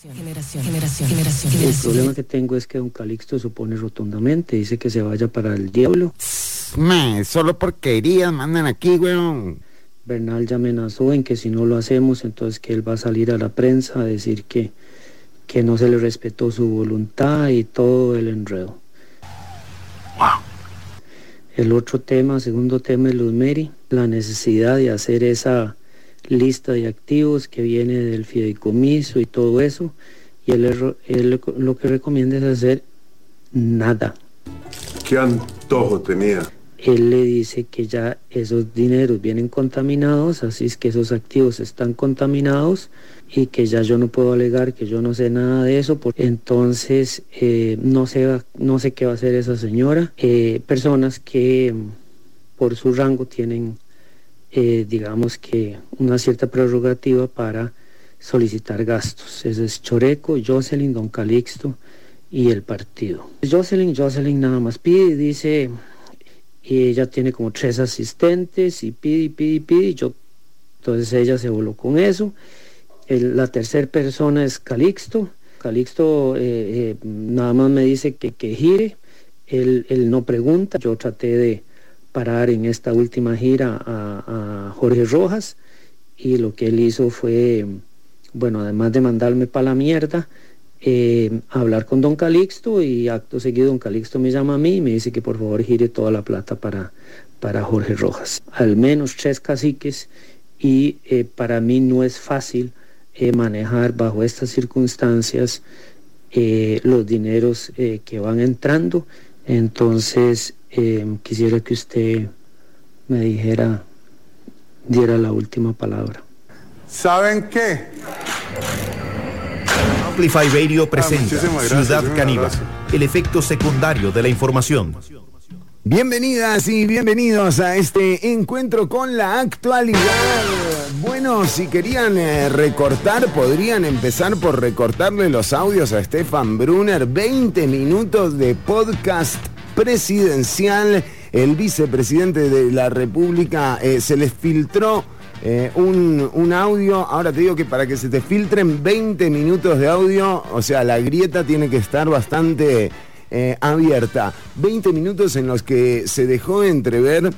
Generación, generación, generación. El problema que tengo es que don Calixto supone rotundamente, dice que se vaya para el diablo. Me, solo porquerías mandan aquí, weón. Bernal ya amenazó en que si no lo hacemos, entonces que él va a salir a la prensa a decir que, que no se le respetó su voluntad y todo el enredo. Wow. El otro tema, segundo tema es Luz Mary, la necesidad de hacer esa lista de activos que viene del fideicomiso y todo eso. Y él, él lo que recomienda es hacer nada. ¿Qué antojo tenía? Él le dice que ya esos dineros vienen contaminados, así es que esos activos están contaminados y que ya yo no puedo alegar que yo no sé nada de eso. Porque entonces eh, no, sé, no sé qué va a hacer esa señora. Eh, personas que por su rango tienen eh, digamos que una cierta prerrogativa para solicitar gastos. Ese es Choreco, Jocelyn, Don Calixto y el partido. Jocelyn, Jocelyn nada más pide dice, y ella tiene como tres asistentes y pide pide pide, yo, entonces ella se voló con eso. la tercera persona es Calixto. Calixto eh, eh, nada más me dice que, que gire, él, él no pregunta, yo traté de parar en esta última gira a, Jorge Rojas y lo que él hizo fue, bueno, además de mandarme para la mierda, eh, hablar con don Calixto y acto seguido don Calixto me llama a mí y me dice que por favor gire toda la plata para, para Jorge Rojas. Al menos tres caciques y eh, para mí no es fácil eh, manejar bajo estas circunstancias los dineros que van entrando. Entonces eh, quisiera que usted me dijera, diera la última palabra. ¿Saben qué? Amplify Radio ah, presenta Ciudad Caníbal, el efecto secundario de la información. Bienvenidas y bienvenidos a este encuentro con la actualidad. Bueno, si querían eh, recortar, podrían empezar por recortarle los audios a Stefan Brunner. 20 minutos de podcast presidencial. El vicepresidente de la República eh, se les filtró eh, un, audio. Ahora te digo que para que se te filtren 20 minutos de audio, o sea, la grieta tiene que estar bastante eh, abierta. 20 minutos en los que se dejó entrever,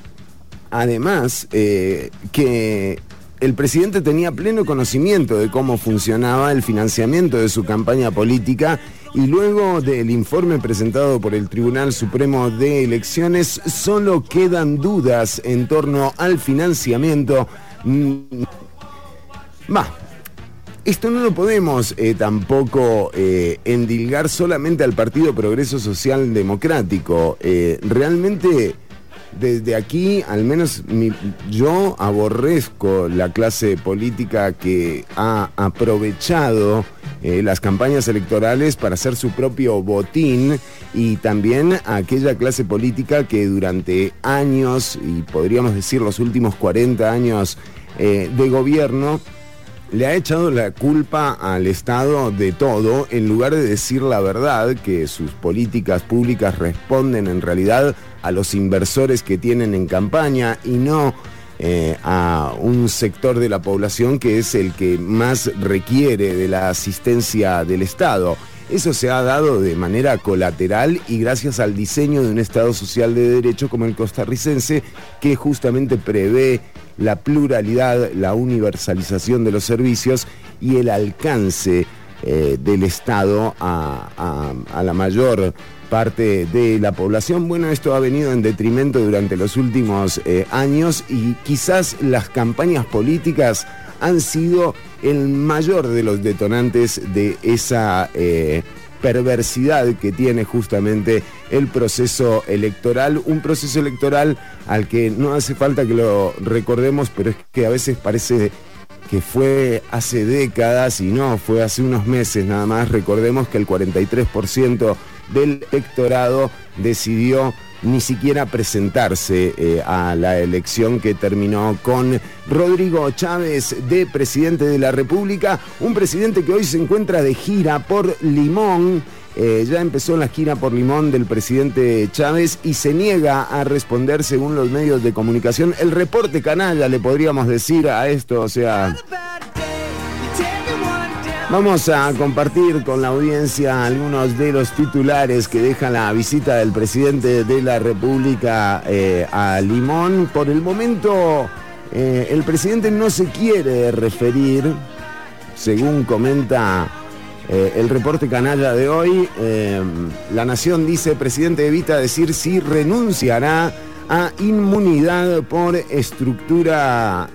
además, que el presidente tenía pleno conocimiento de cómo funcionaba el financiamiento de su campaña política y luego del informe presentado por el Tribunal Supremo de Elecciones, solo quedan dudas en torno al financiamiento. Mm, va, esto no lo podemos eh, tampoco eh, endilgar solamente al Partido Progreso Social Democrático. Eh, realmente desde aquí, al menos yo aborrezco la clase política que ha aprovechado eh, las campañas electorales para hacer su propio botín y también aquella clase política que durante años, y podríamos decir los últimos 40 años eh, de gobierno, le ha echado la culpa al Estado de todo en lugar de decir la verdad, que sus políticas públicas responden en realidad a los inversores que tienen en campaña y no eh, a un sector de la población que es el que más requiere de la asistencia del Estado. Eso se ha dado de manera colateral y gracias al diseño de un Estado social de derecho como el costarricense, que justamente prevé la pluralidad, la universalización de los servicios y el alcance eh, del Estado a, la mayor parte de la población. Bueno, esto ha venido en detrimento durante los últimos eh, años y quizás las campañas políticas han sido el mayor de los detonantes de esa eh, perversidad que tiene justamente el proceso electoral, un proceso electoral al que no hace falta que lo recordemos, pero es que a veces parece que fue hace décadas y no, fue hace unos meses nada más. Recordemos que el 43% del electorado decidió ni siquiera presentarse eh, a la elección que terminó con Rodrigo Chávez de presidente de la República, un presidente que hoy se encuentra de gira por Limón. Eh, ya empezó la gira por Limón del presidente Chávez y se niega a responder según los medios de comunicación. El reporte canalla, le podríamos decir a esto, o sea... Vamos a compartir con la audiencia algunos de los titulares que deja la visita del presidente de la República eh, a Limón. Por el momento, eh, el presidente no se quiere referir, según comenta eh, el reporte canalla de hoy. la Nación dice, presidente evita decir si renunciará a inmunidad por estructura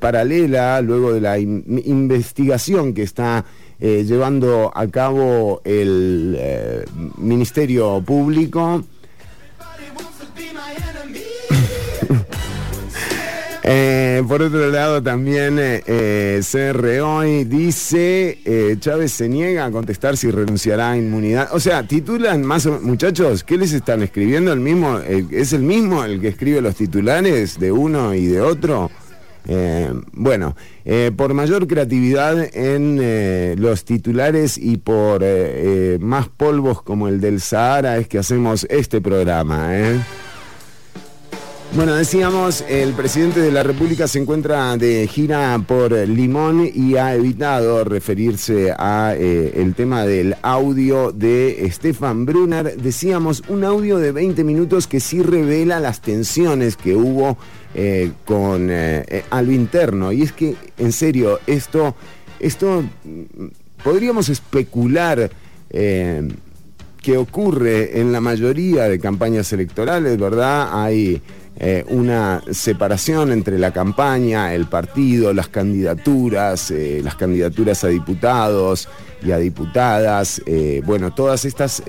paralela luego de la investigación que está eh, llevando a cabo el eh, Ministerio Público. Eh, por otro lado, también eh, CR hoy dice, Chávez se niega a contestar si renunciará a inmunidad. O sea, titulan más muchachos, ¿qué les están escribiendo? ¿El mismo, ¿Es el mismo el que escribe los titulares de uno y de otro? Eh, bueno, eh, por mayor creatividad en eh, los titulares y por más polvos como el del Sahara es que hacemos este programa. Bueno, decíamos, el presidente de la República se encuentra de gira por Limón y ha evitado referirse a el tema del audio de Stefan Brunner. Decíamos, un audio de 20 minutos que sí revela las tensiones que hubo eh, con eh, eh, interno. Y es que, en serio, esto, esto mm, podríamos especular que ocurre en la mayoría de campañas electorales, ¿verdad? Hay una separación entre la campaña, el partido, las candidaturas, las candidaturas a diputados y a diputadas, bueno, todas estas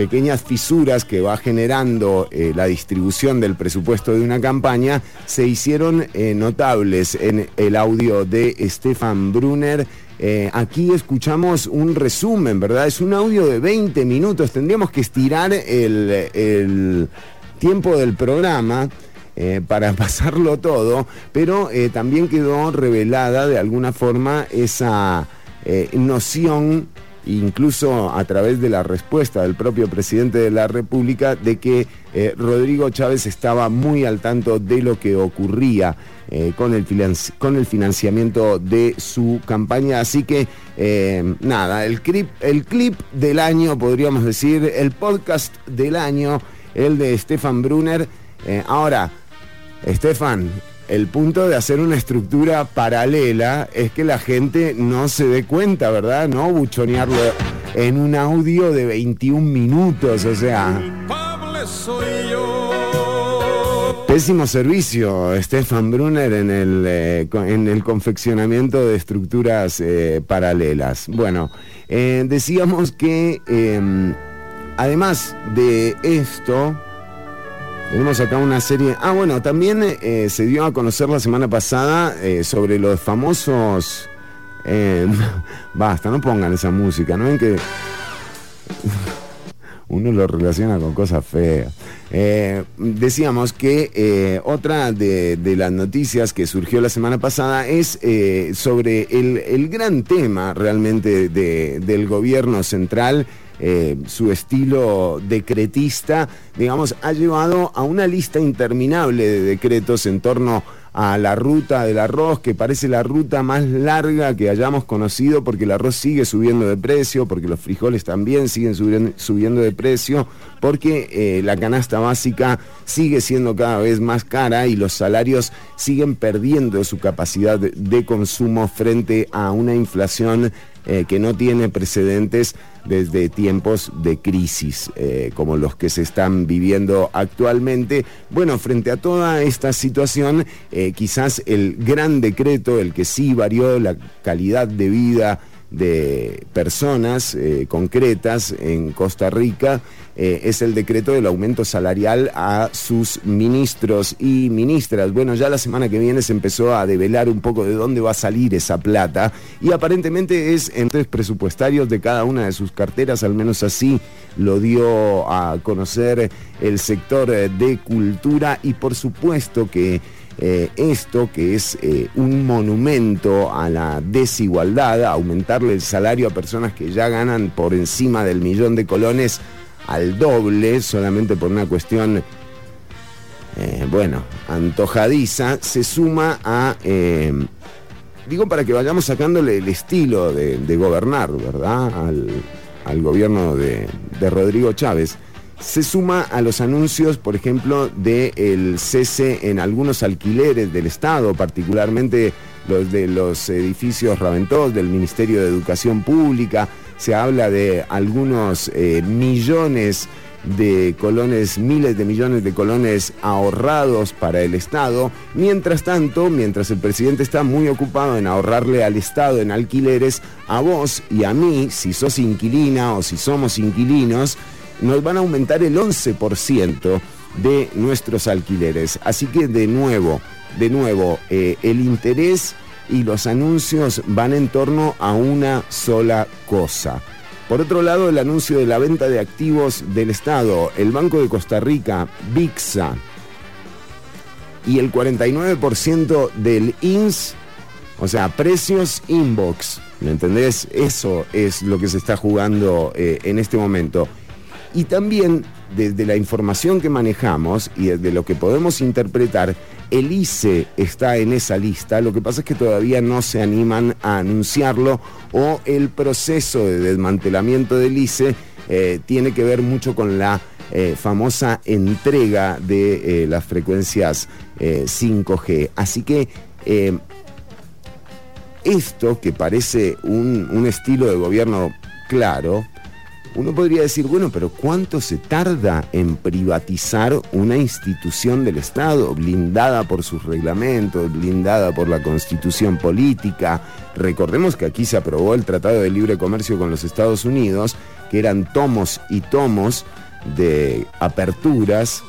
pequeñas fisuras que va generando eh, la distribución del presupuesto de una campaña se hicieron eh, notables en el audio de Stefan Brunner. Eh, aquí escuchamos un resumen, ¿verdad? Es un audio de 20 minutos, tendríamos que estirar el, tiempo del programa. para pasarlo todo, pero también quedó revelada de alguna forma esa noción incluso a través de la respuesta del propio presidente de la República, de que eh, Rodrigo Chávez estaba muy al tanto de lo que ocurría eh, con, el con, el financiamiento de su campaña. Así que, eh, nada, el clip, el clip del año, podríamos decir, el podcast del año, el de Stefan Brunner. ahora, Stefan, el punto de hacer una estructura paralela es que la gente no se dé cuenta, ¿verdad? No buchonearlo en un audio de 21 minutos, o sea. Pésimo servicio, Stefan Brunner, en el, eh, en el confeccionamiento de estructuras eh, paralelas. Bueno, eh, decíamos que em, además de esto, tenemos acá una serie. Ah, bueno, también eh, se dio a conocer la semana pasada eh, sobre los famosos. Eh, basta, no pongan esa música, ¿no ven que.? Uno lo relaciona con cosas feas. decíamos que otra de, las noticias que surgió la semana pasada es sobre el, gran tema realmente del gobierno central eh, su estilo decretista, digamos, ha llevado a una lista interminable de decretos en torno a la ruta del arroz, que parece la ruta más larga que hayamos conocido, porque el arroz sigue subiendo de precio, porque los frijoles también siguen subiendo, de precio, porque eh, la canasta básica sigue siendo cada vez más cara y los salarios siguen perdiendo su capacidad de consumo frente a una inflación eh, que no tiene precedentes desde tiempos de crisis eh, como los que se están viviendo actualmente. Bueno, frente a toda esta situación, eh, quizás el gran decreto, el que sí varió la calidad de vida, de personas eh, concretas en Costa Rica eh, es el decreto del aumento salarial a sus ministros y ministras. Bueno, ya la semana que viene se empezó a develar un poco de dónde va a salir esa plata y aparentemente es entre presupuestarios de cada una de sus carteras, al menos así lo dio a conocer el sector de cultura y por supuesto que eh, esto que es eh, un monumento a la desigualdad, aumentarle el salario a personas que ya ganan por encima del millón de colones al doble, solamente por una cuestión, eh, bueno, antojadiza, se suma a digo para que vayamos sacándole el estilo de, gobernar, ¿verdad? Al, gobierno de, Rodrigo Chávez. Se suma a los anuncios, por ejemplo, del cese en algunos alquileres del Estado, particularmente los de los edificios Raventós, del Ministerio de Educación Pública. Se habla de algunos eh, millones de colones, miles de millones de colones ahorrados para el Estado. Mientras tanto, mientras el presidente está muy ocupado en ahorrarle al Estado en alquileres, a vos y a mí, si sos inquilina o si somos inquilinos, nos van a aumentar el 11% de nuestros alquileres. Así que de nuevo, de nuevo, eh, el interés y los anuncios van en torno a una sola cosa por otro lado, el anuncio de la venta de activos del Estado, el Banco de Costa Rica, VIXA, y el 49% del INS, o sea, precios inbox, ¿me entendés? Eso es lo que se está jugando eh, en este momento. Y también desde la información que manejamos y desde lo que podemos interpretar, el ICE está en esa lista, lo que pasa es que todavía no se animan a anunciarlo o el proceso de desmantelamiento del ICE eh, tiene que ver mucho con la eh, famosa entrega de eh, las frecuencias 5G. Así que esto que parece un estilo de gobierno claro, uno podría decir, bueno, pero ¿cuánto se tarda en privatizar una institución del Estado, blindada por sus reglamentos, blindada por la constitución política? Recordemos que aquí se aprobó el Tratado de Libre Comercio con los Estados Unidos, que eran tomos y tomos de aperturas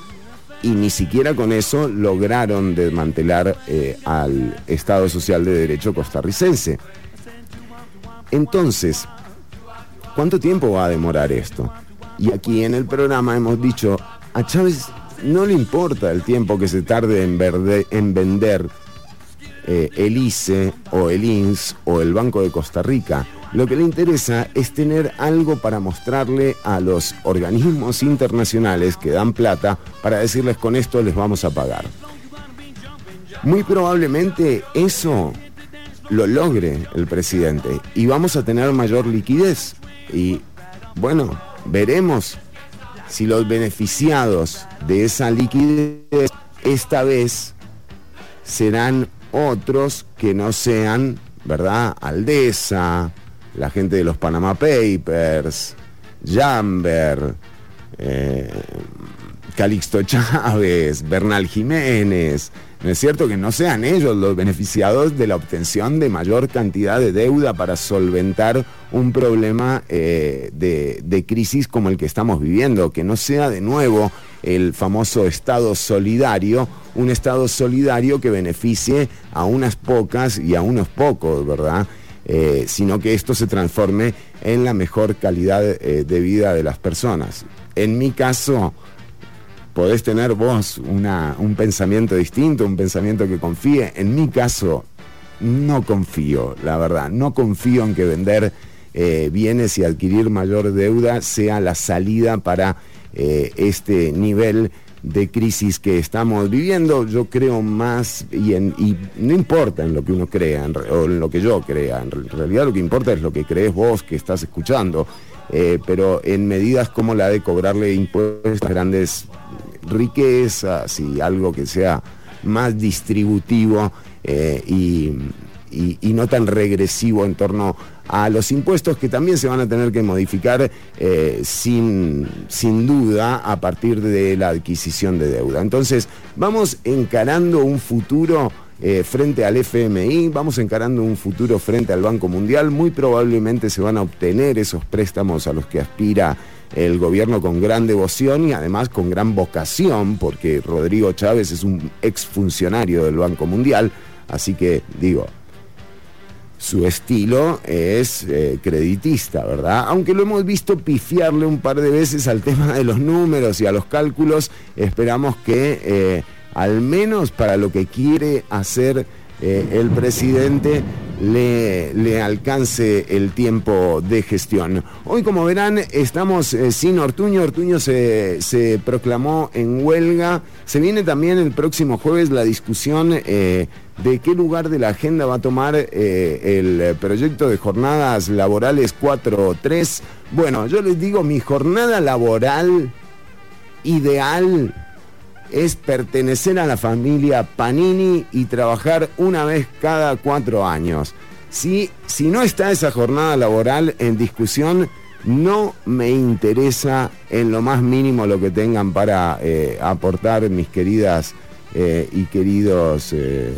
y ni siquiera con eso lograron desmantelar eh, al Estado Social de Derecho costarricense. Entonces, ¿Cuánto tiempo va a demorar esto? Y aquí en el programa hemos dicho, a Chávez no le importa el tiempo que se tarde en, vender eh, el ICE o el INS o el Banco de Costa Rica. Lo que le interesa es tener algo para mostrarle a los organismos internacionales que dan plata para decirles con esto les vamos a pagar. Muy probablemente eso lo logre el presidente y vamos a tener mayor liquidez. Y bueno, veremos si los beneficiados de esa liquidez esta vez serán otros que no sean, ¿verdad? Aldesa, la gente de los Panama Papers, Jamber, eh, Calixto Chávez, Bernal Jiménez, ¿No es cierto que no sean ellos los beneficiados de la obtención de mayor cantidad de deuda para solventar un problema eh, de, crisis como el que estamos viviendo? Que no sea de nuevo el famoso Estado solidario, un Estado solidario que beneficie a unas pocas y a unos pocos, ¿verdad? Eh, sino que esto se transforme en la mejor calidad eh, de vida de las personas. En mi caso, podés tener vos un pensamiento distinto, un pensamiento que confíe. En mi caso, no confío, la verdad, no confío en que vender eh, bienes y adquirir mayor deuda sea la salida para eh, este nivel de crisis que estamos viviendo. Yo creo más, y, no importa en lo que uno crea, o en lo que yo crea, en realidad lo que importa es lo que crees vos que estás escuchando. Eh, pero en medidas como la de cobrarle impuestos a grandes riquezas y algo que sea más distributivo eh, y, no tan regresivo en torno a los impuestos que también se van a tener que modificar eh, sin, sin duda a partir de la adquisición de deuda. Entonces, vamos encarando un futuro eh, frente al FMI, vamos encarando un futuro frente al Banco Mundial, muy probablemente se van a obtener esos préstamos a los que aspira el gobierno con gran devoción y además con gran vocación, porque Rodrigo Chávez es un exfuncionario del Banco Mundial, así que digo, su estilo es eh, creditista, ¿verdad? Aunque lo hemos visto pifiarle un par de veces al tema de los números y a los cálculos, esperamos que... Eh, al menos para lo que quiere hacer eh, el presidente, le, le, alcance el tiempo de gestión. Hoy, como verán, estamos eh, sin Ortuño. Ortuño se, se, proclamó en huelga. Se viene también el próximo jueves la discusión eh, de qué lugar de la agenda va a tomar eh, el proyecto de jornadas laborales 4.3. Bueno, yo les digo, mi jornada laboral ideal es pertenecer a la familia Panini y trabajar una vez cada cuatro años. Si, si no está esa jornada laboral en discusión, no me interesa en lo más mínimo lo que tengan para eh, aportar mis queridas eh, y queridos eh,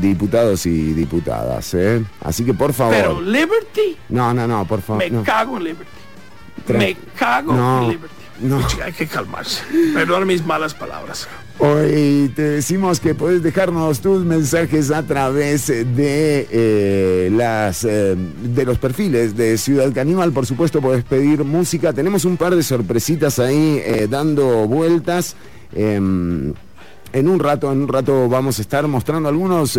diputados y diputadas. Así que por favor. Pero Liberty. No, no, no, por favor. Me cago en Liberty. me cago en Liberty. No. hay que calmarse. Perdón mis malas palabras. Hoy te decimos que puedes dejarnos tus mensajes a través de eh, las eh, de los perfiles de Ciudad Caníbal. Por supuesto, puedes pedir música. Tenemos un par de sorpresitas ahí eh, dando vueltas. Em, en un rato, en un rato vamos a estar mostrando algunos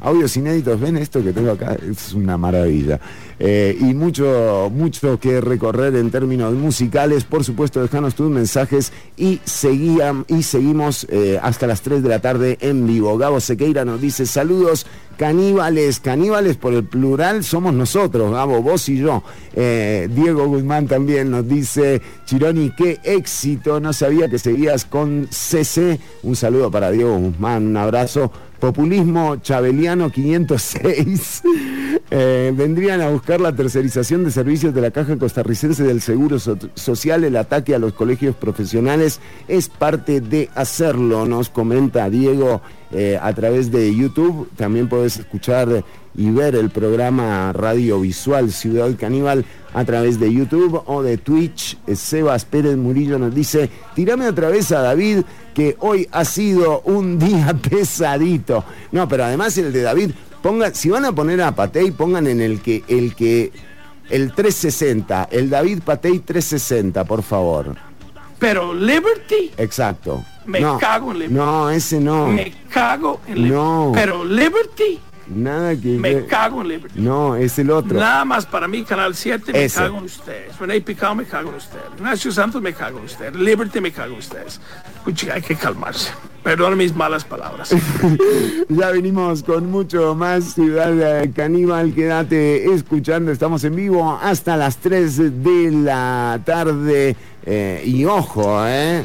audios inéditos. ¿Ven esto que tengo acá? Es una maravilla. Eh, y mucho, mucho que recorrer en términos musicales. Por supuesto, dejanos tus mensajes y, seguían, y seguimos eh, hasta las 3 de la tarde en vivo. Gabo Sequeira nos dice saludos. Caníbales, caníbales por el plural somos nosotros, Gabo, vos y yo. Eh, Diego Guzmán también nos dice, Chironi, qué éxito, no sabía que seguías con CC. Un saludo para Diego Guzmán, un abrazo. Populismo Chabeliano 506. Eh, vendrían a buscar la tercerización de servicios de la Caja Costarricense del Seguro Social. El ataque a los colegios profesionales es parte de hacerlo, nos comenta Diego eh, a través de YouTube. También puedes escuchar y ver el programa radiovisual Ciudad Caníbal a través de YouTube o de Twitch. Sebas Pérez Murillo nos dice, tirame otra vez a David, que hoy ha sido un día pesadito. No, pero además el de David, pongan, si van a poner a Patey, pongan en el que, el que, el 360, el David Patey 360, por favor. Pero Liberty. Exacto. Me cago en Liberty. No, ese no. Me cago en Liberty. No. Pero Liberty. Nada que Me cago en Liberty. No, es el otro. Nada más para mí, Canal 7, me cago en ustedes. René Picado, me cago en ustedes. Ignacio Santos, me cago en ustedes. Liberty, me cago en ustedes. Pucha, hay que calmarse. Perdón mis malas palabras. ya venimos con mucho más Ciudad Caníbal. Quédate escuchando. Estamos en vivo hasta las 3 de la tarde. Eh, y ojo, ¿eh?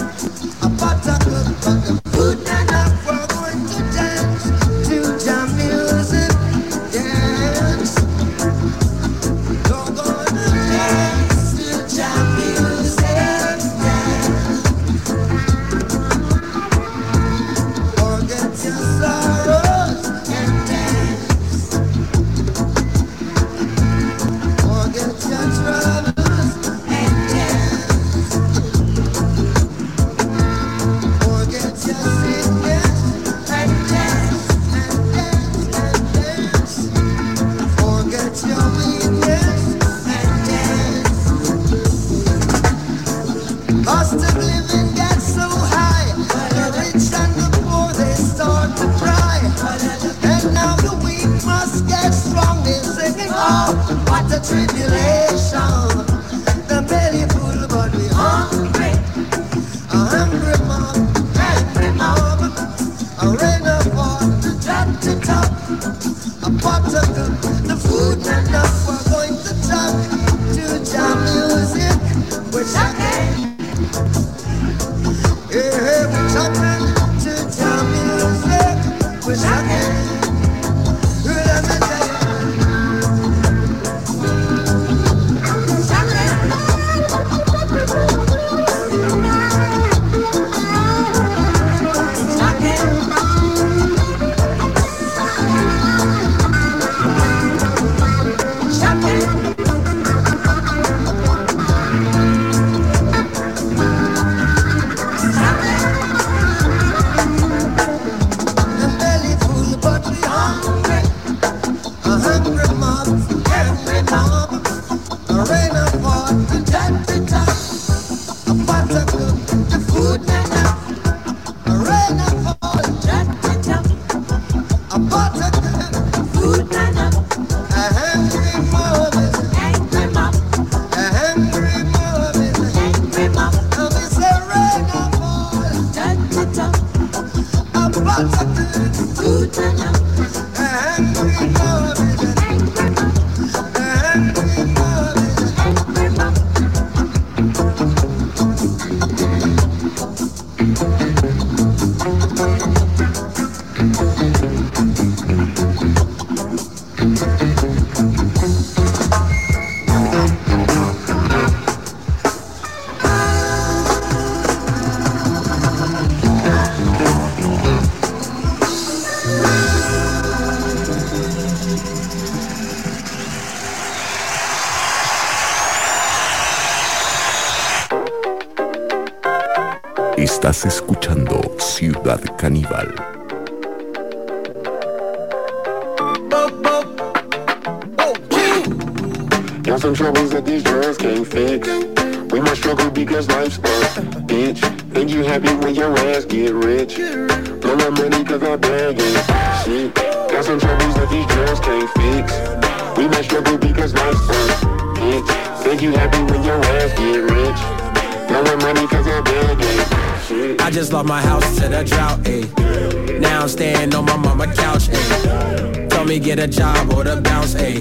I just lost my house to the drought, ayy. Now I'm staying on my mama couch, ayy. Me get a job or the bounce, ayy.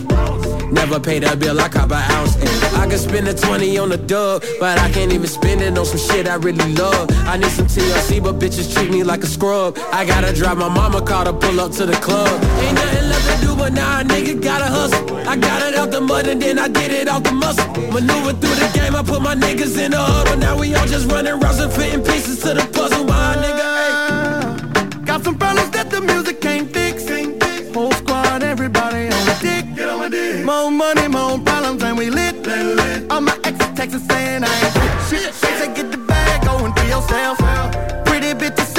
Never paid a bill, I cop an ounce, ayy. I could spend a 20 on a dub, but I can't even spend it on some shit I really love. I need some TLC, but bitches treat me like a scrub. I gotta drive my mama car to pull up to the club. Ain't nothing left to do, but now a nigga gotta hustle. I got it out the mud and then I did it off the muscle. Maneuver through the game, I put my niggas in the huddle. Now we all just running rounds and fitting pieces to the puzzle. My nigga, ayy. Got some problems that the music can't fix. Whole squad, everybody on the dick. Get on my dick. More money, more problems, and we lit. lit. All my exes texting saying I ain't shit. They say get the bag, go and be yourself. Pretty bitches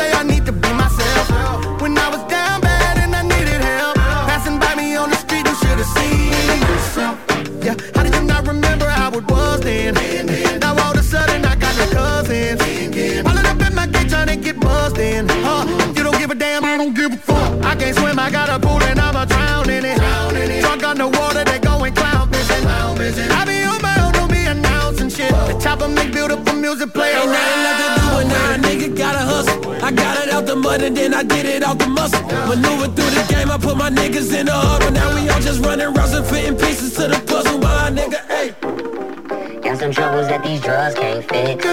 shit. The chopper make beautiful music play Ain't nothing left to do, but now a nigga gotta hustle. I got it out the mud and then I did it out the muscle. Maneuver through the game, I put my niggas in the huddle. Now we all just running rounds and fitting pieces to the puzzle. My nigga, ayy. Got some troubles that these drugs can't fix.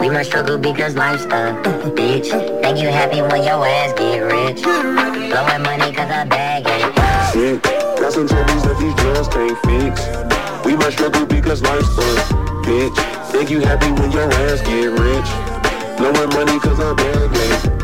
We must struggle because life's a bitch. Think you happy when your ass get rich. Blowing money cause I bag it. Shit. Got some troubles that these drugs can't fix. We must struggle because life's a bitch. Think you happy when your ass get rich. Blowing money cause I bag it.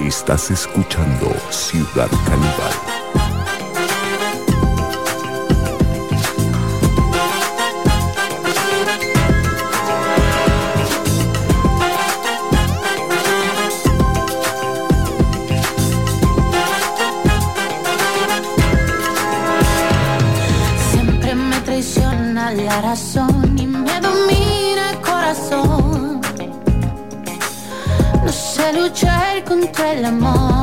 Estás escuchando Ciudad Caníbal. El amor.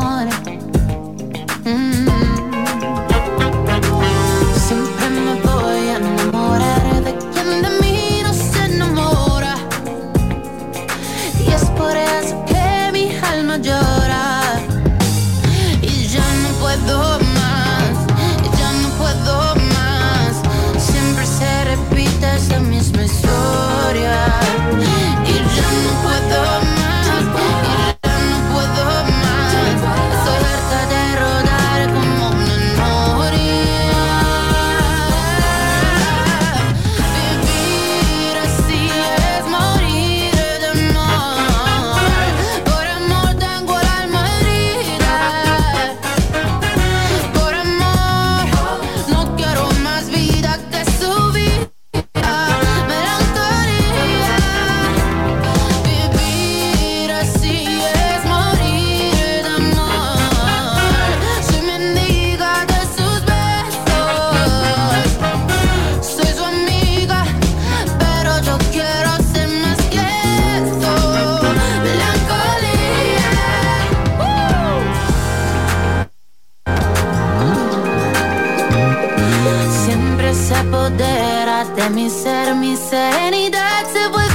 De mi ser, mi serenidad se vuelve locura.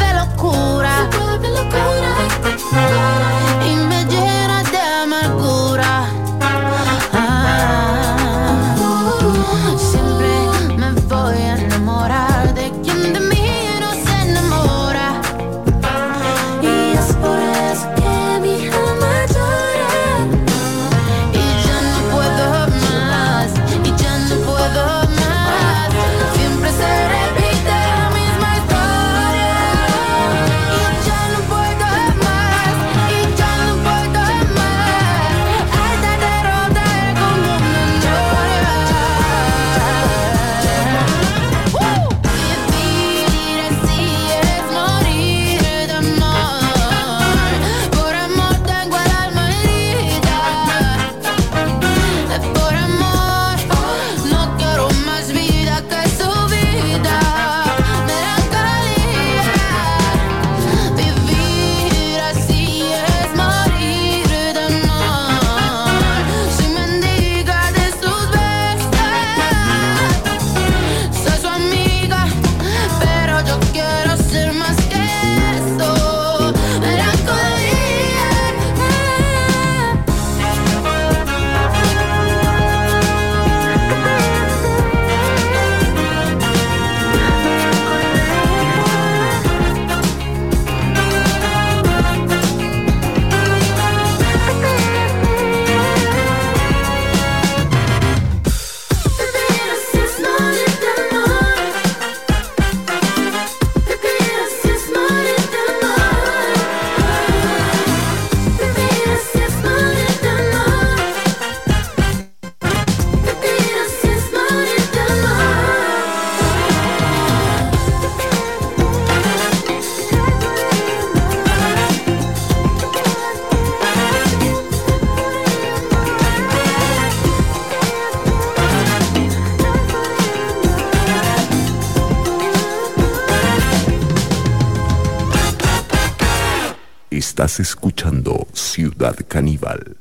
Caníbal.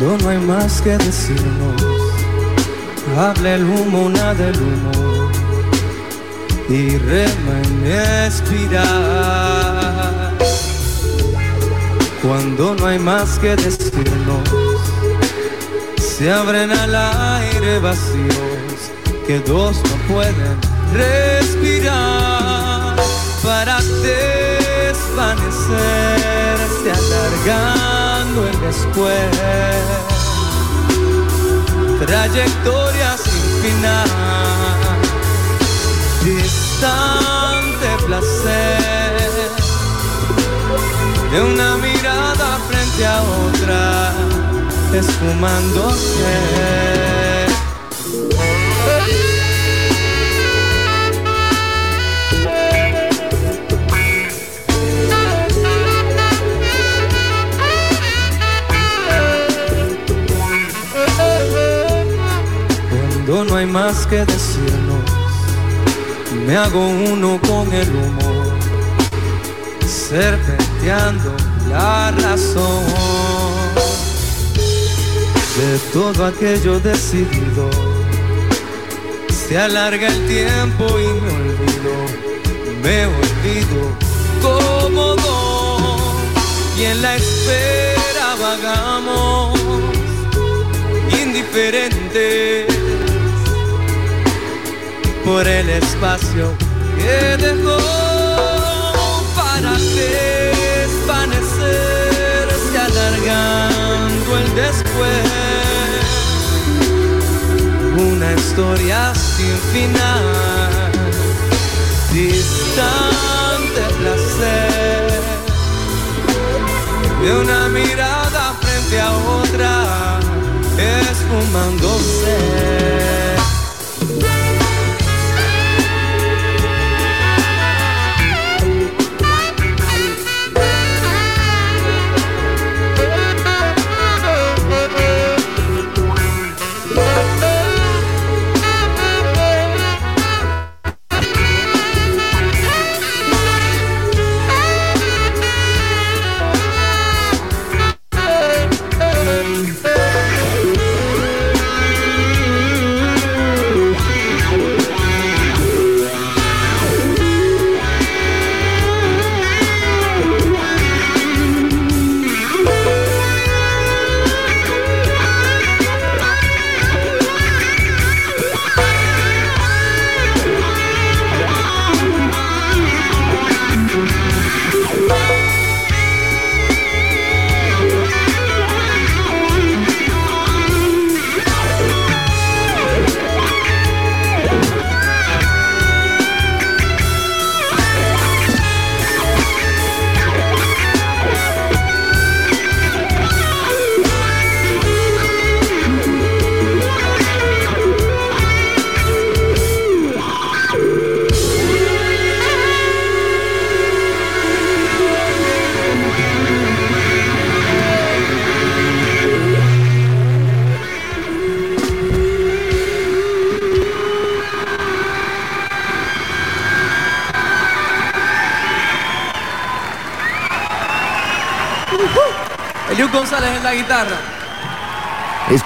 No hay más que decirnos Hable el humo, nada del humo y rema en espiral. Cuando no hay más que decirnos, se abren al aire vacíos que dos no pueden respirar. Para desvanecerse alargando el después. Trayectoria sin final, distante placer de una mirada frente a otra, esfumándose. no hay más que decirnos. Me hago uno con el humor, serpenteando la razón de todo aquello decidido. Se alarga el tiempo y me olvido, me olvido como dos y en la espera vagamos indiferentes por el espacio que dejó para desvanecerse alargando el después. Una historia sin final, distante placer de una mirada frente a otra, esfumándose.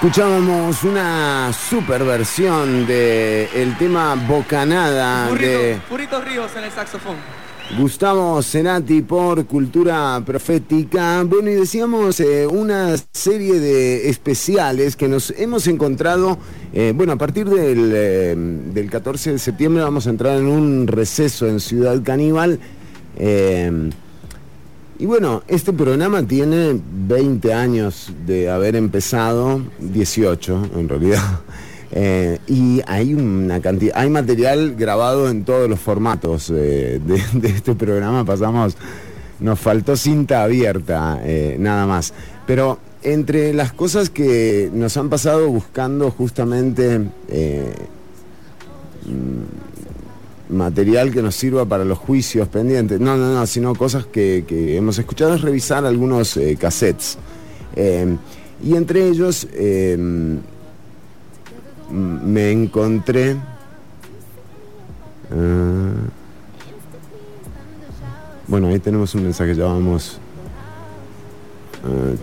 Escuchábamos una super versión del el tema Bocanada de Purito Ríos en el saxofón. Gustavo Cerati por Cultura Profética. Bueno, y decíamos eh, una serie de especiales que nos hemos encontrado. eh, bueno, a partir del, eh, del 14 de septiembre vamos a entrar en un receso en Ciudad Caníbal. y bueno, este programa tiene 20 años de haber empezado, 18 en realidad. Eh, y hay una cantidad, hay material grabado en todos los formatos eh, de, este programa. Pasamos, nos faltó cinta abierta, eh, nada más. Pero entre las cosas que nos han pasado buscando justamente material que nos sirva para los juicios pendientes, no, no, no, sino cosas que, que hemos escuchado es revisar algunos eh, cassettes. Eh, y entre ellos mm, me encontré... ah, bueno, ahí tenemos un mensaje, ya vamos... ah,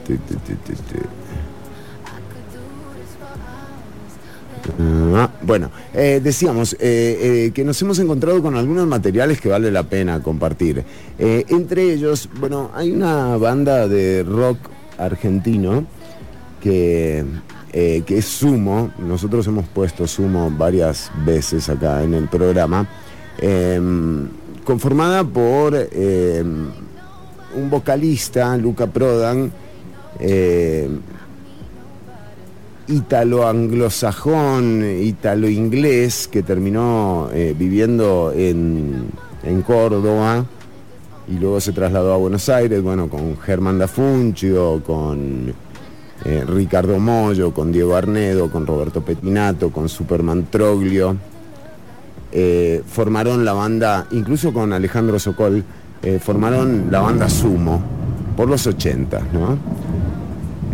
Ah, bueno, eh, decíamos eh, eh, que nos hemos encontrado con algunos materiales que vale la pena compartir. Entre ellos, bueno, hay una banda de rock argentino que, que es Sumo. Nosotros hemos puesto Sumo varias veces acá en el programa. eh, conformada por eh, un vocalista, Luca Prodan, ítalo-anglosajón, ítalo-inglés, que terminó eh, viviendo en, en Córdoba y luego se trasladó a Buenos Aires, bueno, con Germán Dafuncio, con eh, Ricardo Mollo, con Diego Arnedo, con Roberto Petinato, con Superman Troglio. Eh, formaron la banda, incluso con Alejandro Sokol, formaron la banda Sumo por los 80, ¿no?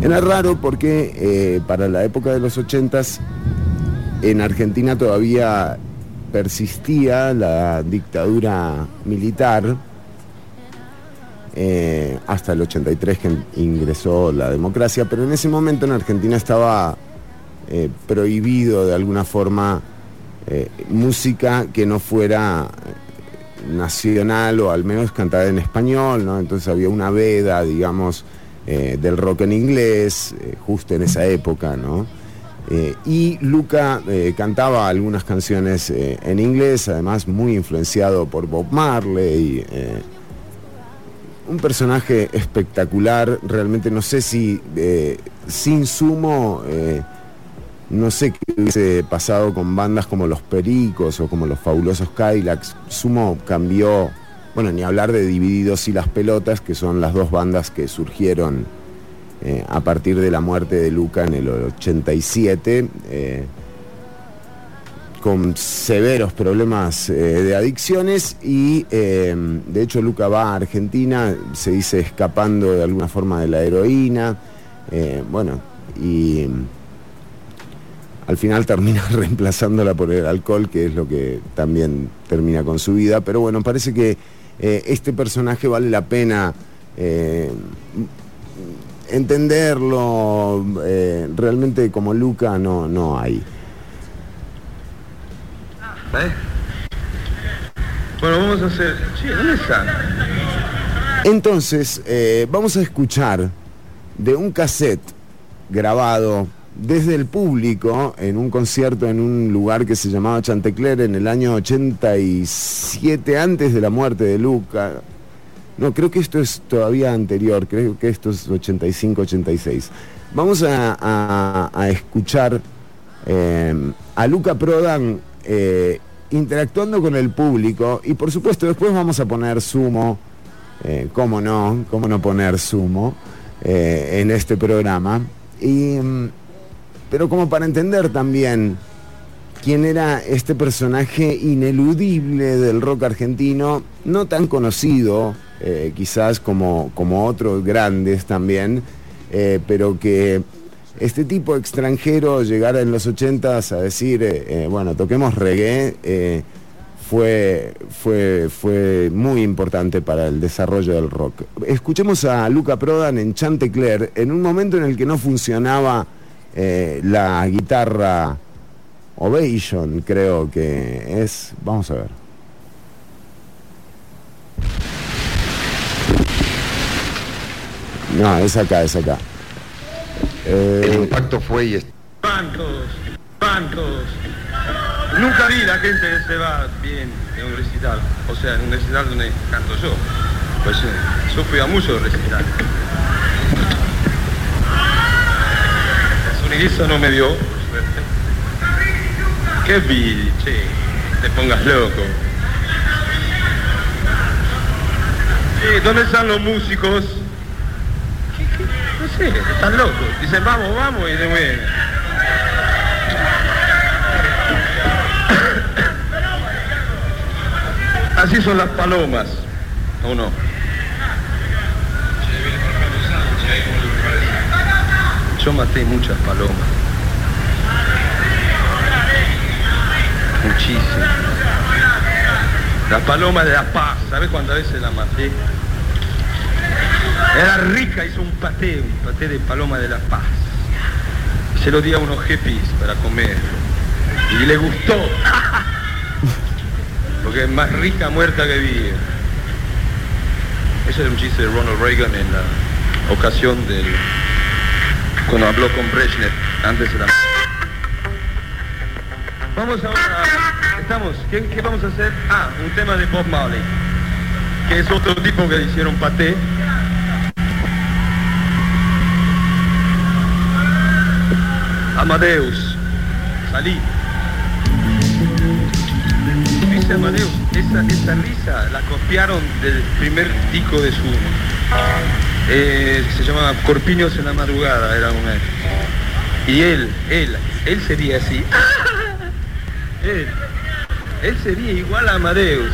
Era raro porque eh, para la época de los 80 en Argentina todavía persistía la dictadura militar eh, hasta el 83 que ingresó la democracia, pero en ese momento en Argentina estaba eh, prohibido de alguna forma música que no fuera nacional o al menos cantada en español, ¿no? Entonces había una veda, digamos, eh, del rock en inglés, eh, justo en esa época, ¿no? Eh, y Luca cantaba algunas canciones en inglés, además muy influenciado por Bob Marley. un personaje espectacular, realmente no sé si sin sumo, no sé qué hubiese pasado con bandas como Los Pericos o como Los Fabulosos Cadillacs. Sumo cambió, bueno, ni hablar de Divididos y Las Pelotas, que son las dos bandas que surgieron eh, a partir de la muerte de Luca en el 87. eh, con severos problemas eh, de adicciones y de hecho Luca va a Argentina, se dice escapando de alguna forma de la heroína, bueno, y mm, al final termina reemplazándola por el alcohol, que es lo que también termina con su vida, pero bueno, parece que eh, este personaje vale la pena eh, entenderlo, eh, realmente como Luca no, no hay. Bueno, vamos a hacer. Sí, ¿dónde están? Entonces, vamos a escuchar de un cassette grabado desde el público en un concierto en un lugar que se llamaba Chantecler en el año 87, antes de la muerte de Luca. No, creo que esto es todavía anterior, creo que esto es 85-86. Vamos a, a- a escuchar eh, a Luca Prodan eh, interactuando con el público y por supuesto después vamos a poner sumo, eh, cómo no, cómo no poner sumo en este programa. Y, mm, pero como para entender también quién era este personaje ineludible del rock argentino, no tan conocido eh, quizás como, como otros grandes también, eh, pero que este tipo extranjero llegara en los 80 a decir, eh, bueno, toquemos reggae, fue, fue, fue muy importante para el desarrollo del rock. Escuchemos a Luca Prodan en Chantecler en un momento en el que no funcionaba eh, la guitarra Ovation, creo que es. Vamos a ver. No, es acá, es acá. Eh, el impacto fue y... Bancos, bancos. Nunca vi la gente que se va bien en un recital. O sea, en un recital donde canto yo. Pues eh, yo fui a muchos recitales. El sonidista no me dio, por suerte. Qué vi, che, te pongas loco. Sí, ¿dónde están los músicos? No sé, están locos. Dicen, vamos, vamos, y de bueno. Así son las palomas, ¿o no? Yo maté muchas palomas. Muchísimas. La paloma de la paz, ¿sabes cuántas veces la maté? Era rica, hizo un paté, un paté de paloma de la paz. Se lo di a unos jefes para comer. Y le gustó. Porque es más rica muerta que viva. Ese es un chiste de Ronald Reagan en la ocasión del... cuando habló con Brezhnev antes de la... Vamos ahora, estamos, ¿qué, ¿qué, vamos a hacer? Ah, un tema de Bob Marley, que es otro tipo que le hicieron paté. Amadeus, salí. Dice Amadeus, esa, esa risa la copiaron del primer disco de su... Eh, se llamaba Corpiños en la madrugada, era una... Y él, él, él sería así. Él, él sería igual a Amadeus.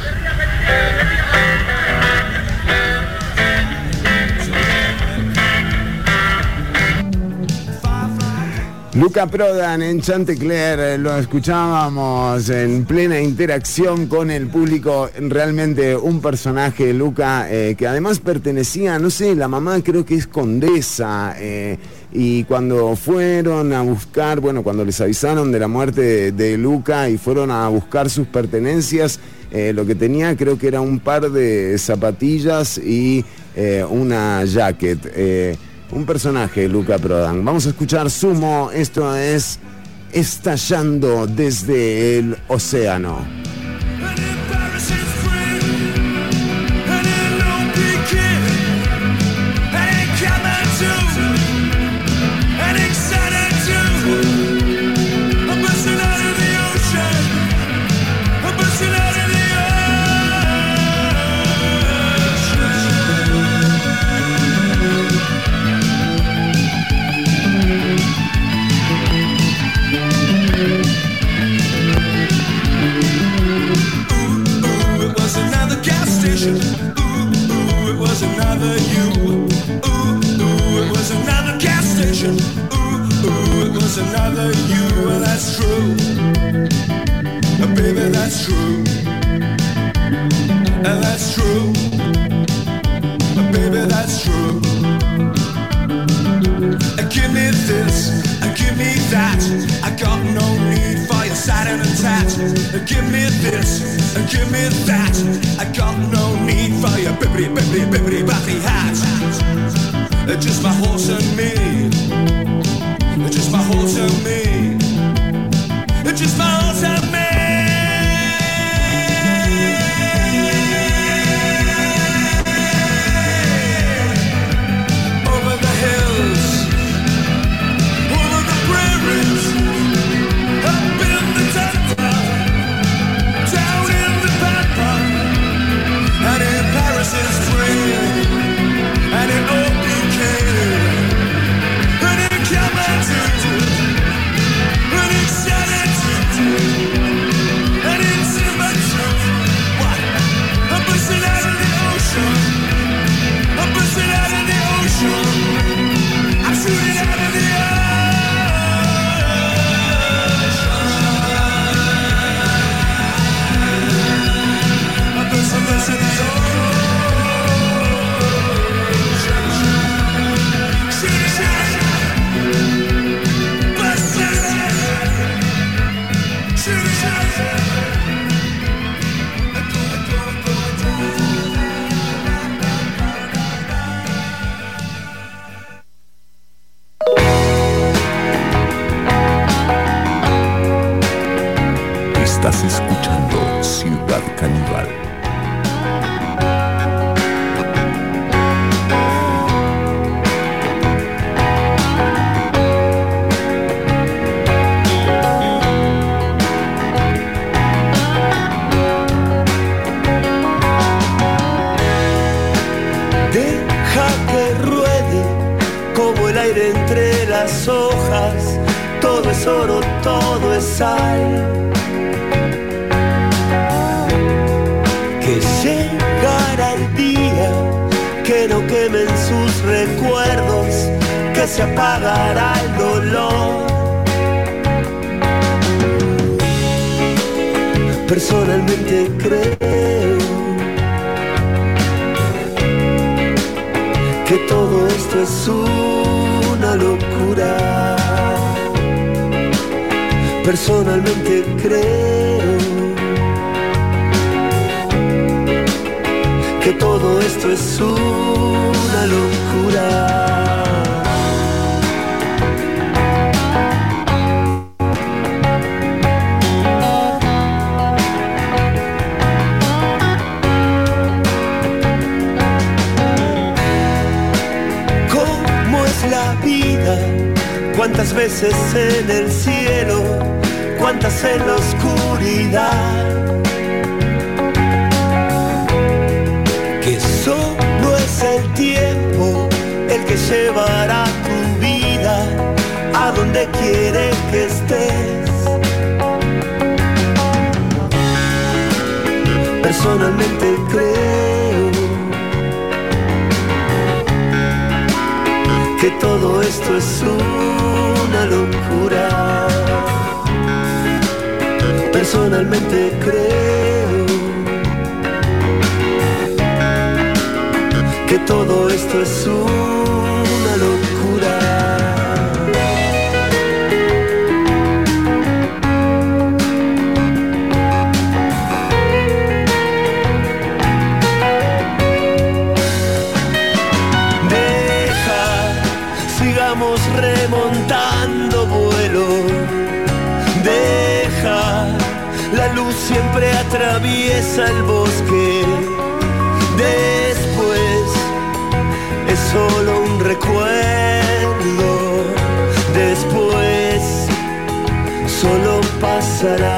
Luca Prodan en Chantecler, eh, lo escuchábamos en plena interacción con el público, realmente un personaje, Luca, eh, que además pertenecía, no sé, la mamá creo que es condesa, eh, y cuando fueron a buscar, bueno, cuando les avisaron de la muerte de, de Luca y fueron a buscar sus pertenencias, lo que tenía creo que era un par de zapatillas y una jacket un personaje, Luca Prodan. Vamos a escuchar Sumo, esto es Estallando desde el océano. ¿Cuántas veces en el cielo? ¿Cuántas en la oscuridad? Que solo es el tiempo el que llevará tu vida a donde quiere que estés. Personalmente creo esto es una locura. Personalmente creo que todo esto es una siempre atraviesa el bosque. Después es solo un recuerdo. Después solo pasará.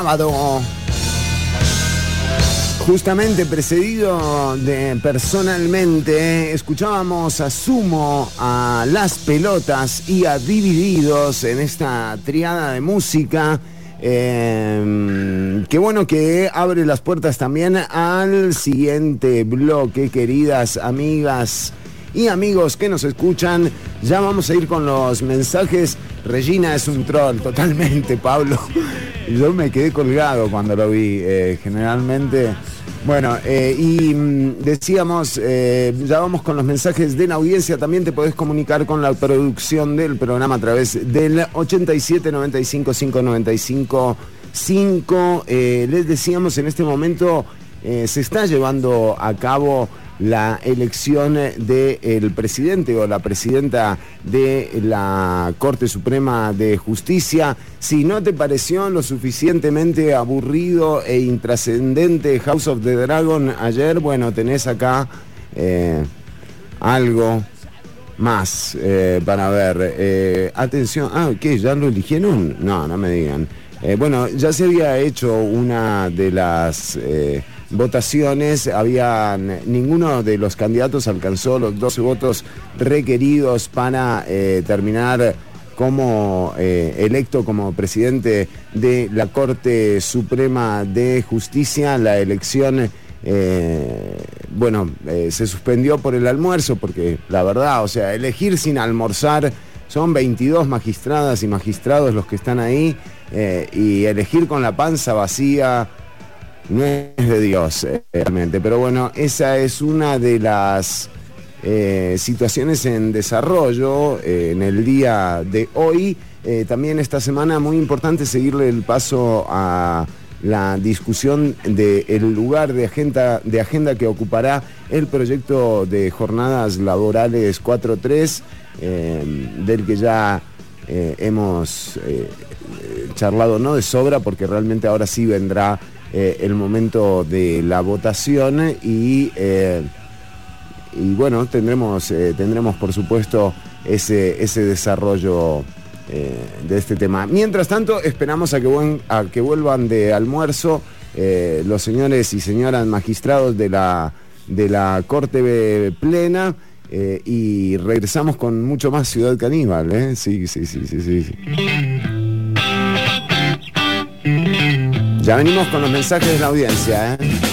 Sábado. Justamente precedido de personalmente, escuchábamos a Sumo, a Las Pelotas y a Divididos en esta triada de música. Eh, qué bueno que abre las puertas también al siguiente bloque, queridas amigas y amigos que nos escuchan. Ya vamos a ir con los mensajes. Regina es un troll, totalmente, Pablo. Yo me quedé colgado cuando lo vi. Eh, generalmente. Bueno, eh, y mm, decíamos, eh, ya vamos con los mensajes de la audiencia. También te podés comunicar con la producción del programa a través del 87 95 595 5. les decíamos en este momento se está llevando a cabo la elección del presidente o la presidenta de la Corte Suprema de Justicia. Si no te pareció lo suficientemente aburrido e intrascendente House of the Dragon ayer, bueno, tenés acá eh, algo más eh, para ver. Eh, atención, ah, ¿qué? ¿Ya lo eligieron? No, no me digan. bueno, ya se había hecho una de las votaciones, habían, ninguno de los candidatos alcanzó los 12 votos requeridos para eh, terminar como eh, electo como presidente de la Corte Suprema de Justicia. La elección, eh, bueno, se suspendió por el almuerzo, porque la verdad, o sea, elegir sin almorzar, son 22 magistradas y magistrados los que están ahí, y elegir con la panza vacía, no es de Dios eh, realmente. Pero bueno, esa es una de las eh, situaciones en desarrollo eh, en el día de hoy. también esta semana muy importante seguirle el paso a la discusión del lugar de agenda, de agenda que ocupará el proyecto de jornadas laborales 4.3, del que ya hemos charlado no de sobra, porque realmente ahora sí vendrá eh, el momento de la votación y, eh, y bueno, tendremos, eh, tendremos por supuesto ese, ese desarrollo de este tema. Mientras tanto, esperamos a que, a que vuelvan de almuerzo los señores y señoras magistrados de la, de la Corte Plena. y regresamos con mucho más Ciudad Caníbal, Sí, sí, sí, sí, sí. Ya venimos con los mensajes de la audiencia, ¿eh?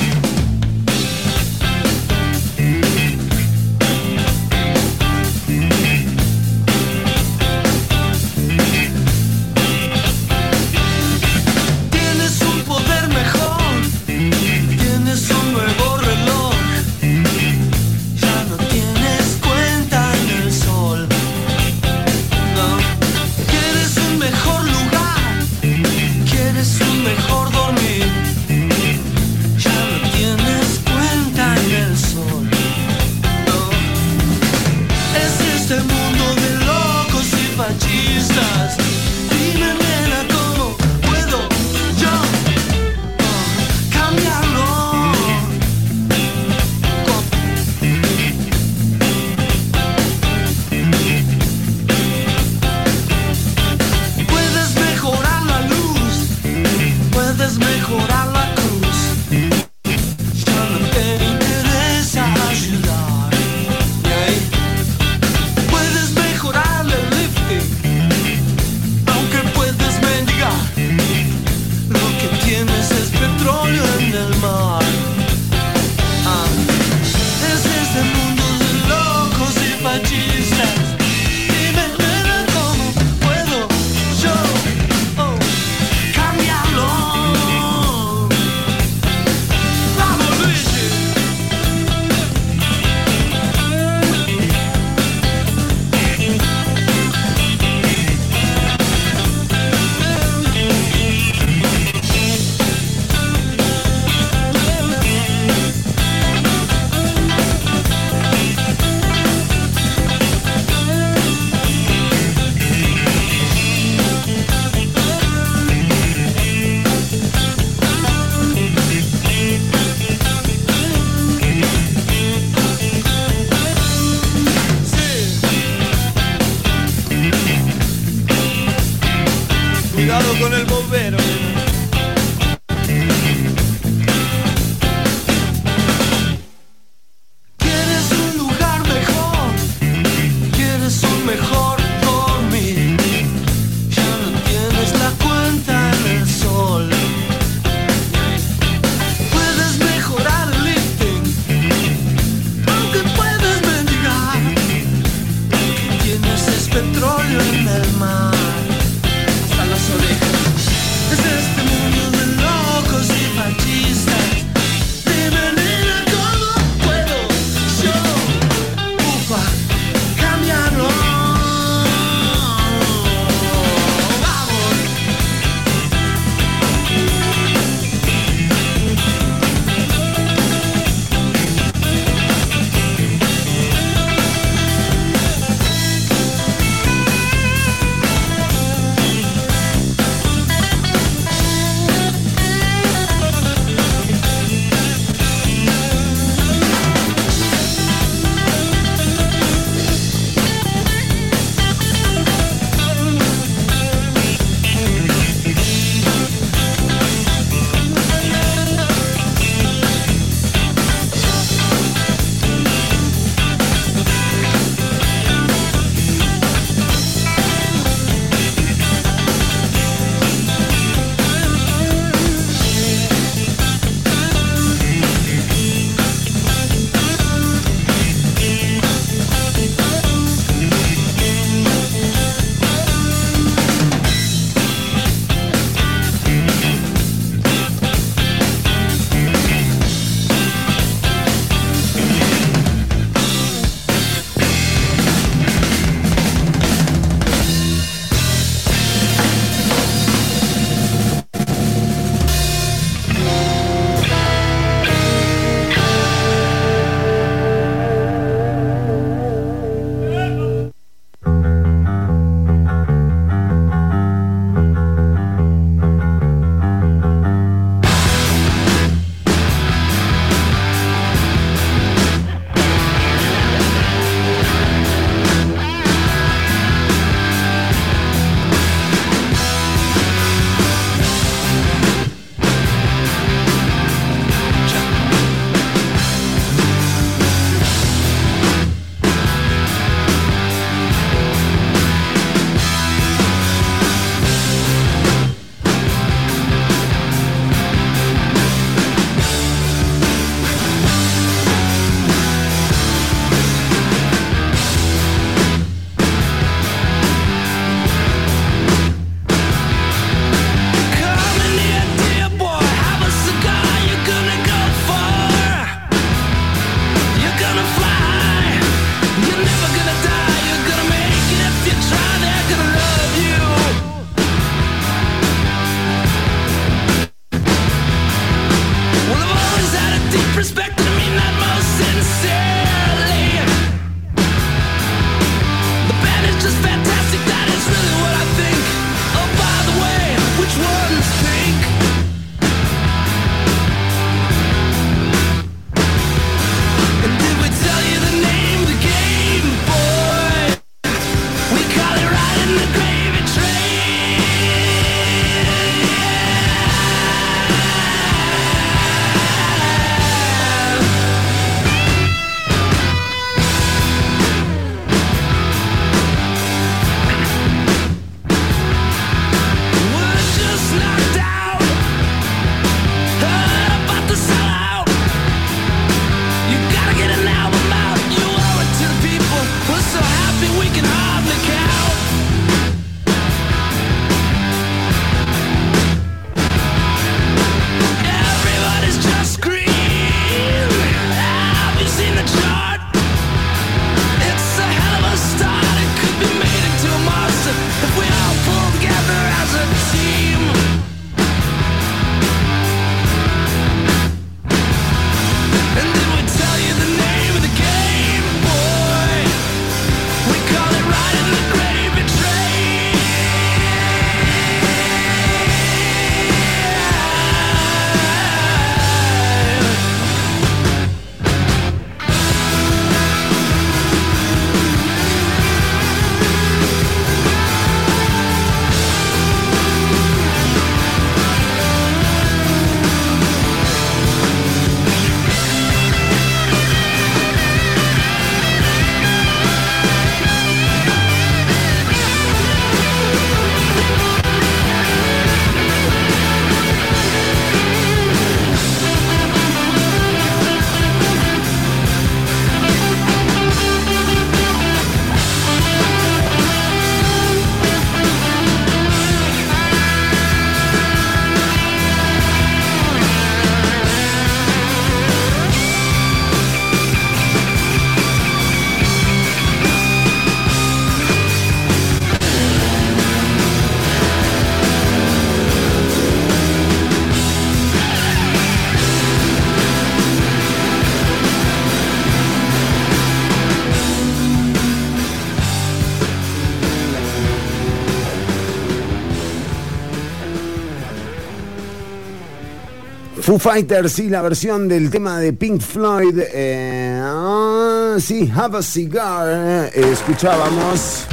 Fighters y la versión del tema de Pink Floyd. Eh, ah, sí, Have a Cigar. eh, escuchábamos.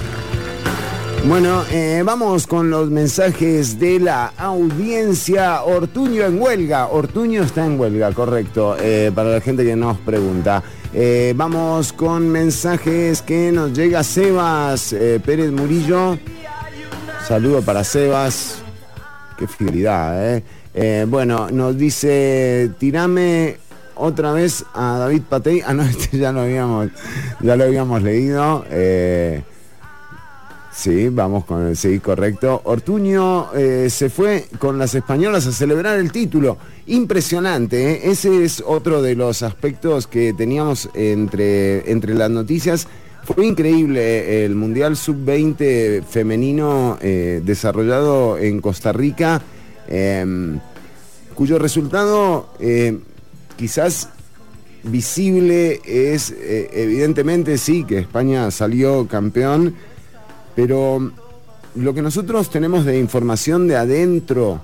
Bueno, eh, vamos con los mensajes de la audiencia. Ortuño en huelga. Ortuño está en huelga, correcto. eh, para la gente que nos pregunta. Vamos con mensajes que nos llega Sebas Pérez Murillo. Saludo para Sebas. Qué fidelidad, ¿eh? Eh, Bueno, nos dice, tirame otra vez a David Patey. Ah, no, este ya lo habíamos, ya lo habíamos leído. Eh, Sí, vamos con el sí, correcto. Ortuño eh, se fue con las españolas a celebrar el título. Impresionante, ese es otro de los aspectos que teníamos entre, entre las noticias. Fue increíble el Mundial Sub-20 femenino desarrollado en Costa Rica, em, cuyo resultado eh, quizás visible es eh, evidentemente sí que España salió campeón, pero lo que nosotros tenemos de información de adentro,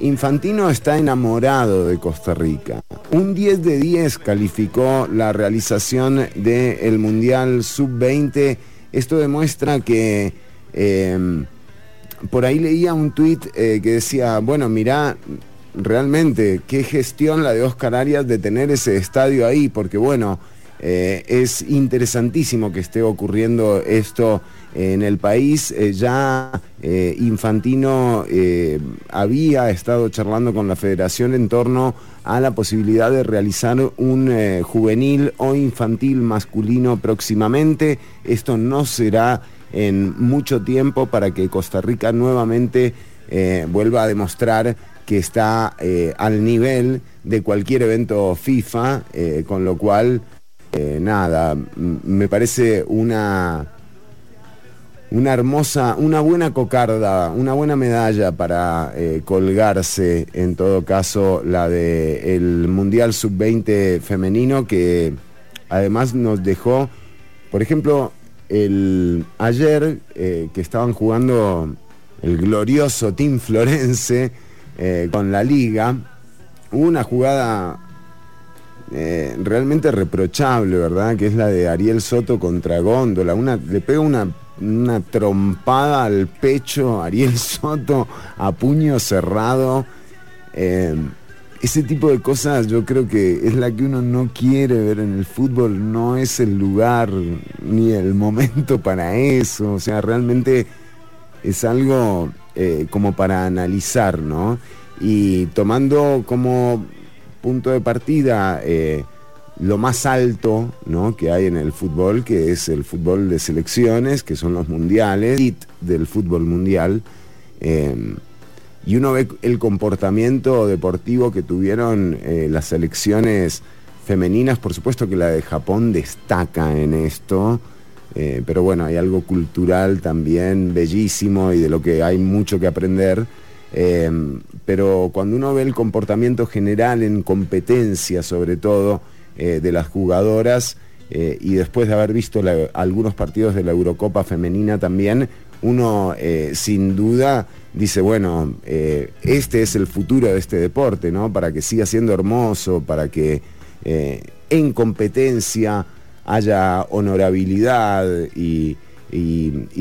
Infantino está enamorado de Costa Rica. Un 10 de 10 calificó la realización del Mundial Sub-20. Esto demuestra que eh, por ahí leía un tuit eh, que decía, bueno, mirá, realmente qué gestión la de Oscar Arias de tener ese estadio ahí, porque bueno, eh, es interesantísimo que esté ocurriendo esto en el país. Eh, ya eh, Infantino eh, había estado charlando con la federación en torno a la posibilidad de realizar un eh, juvenil o infantil masculino próximamente. Esto no será en mucho tiempo para que Costa Rica nuevamente eh, vuelva a demostrar que está eh, al nivel de cualquier evento FIFA, eh, con lo cual, nada, me parece una, una hermosa, una buena cocarda, una buena medalla para colgarse, en todo caso, la de el Mundial Sub-20 femenino, que además nos dejó, por ejemplo, el, ayer eh, que estaban jugando el glorioso Team Florense eh, con la liga, hubo una jugada eh, realmente reprochable, ¿verdad? Que es la de Ariel Soto contra Góndola. Una, le pega una, una trompada al pecho Ariel Soto a puño cerrado. Ese tipo de cosas yo creo que es la que uno no quiere ver en el fútbol, no es el lugar ni el momento para eso, o sea, realmente es algo eh, como para analizar, ¿no? Y tomando como punto de partida eh, lo más alto ¿no? que hay en el fútbol, que es el fútbol de selecciones, que son los mundiales, del fútbol mundial. eh, y uno ve el comportamiento deportivo que tuvieron eh, las selecciones femeninas, por supuesto que la de Japón destaca en esto, eh, pero bueno, hay algo cultural también bellísimo y de lo que hay mucho que aprender. Eh, pero cuando uno ve el comportamiento general en competencia, sobre todo, de las jugadoras, y después de haber visto algunos partidos de la Eurocopa femenina también, uno sin duda dice, bueno, eh, este es el futuro de este deporte, ¿no? Para que siga siendo hermoso, para que eh, en competencia haya honorabilidad y,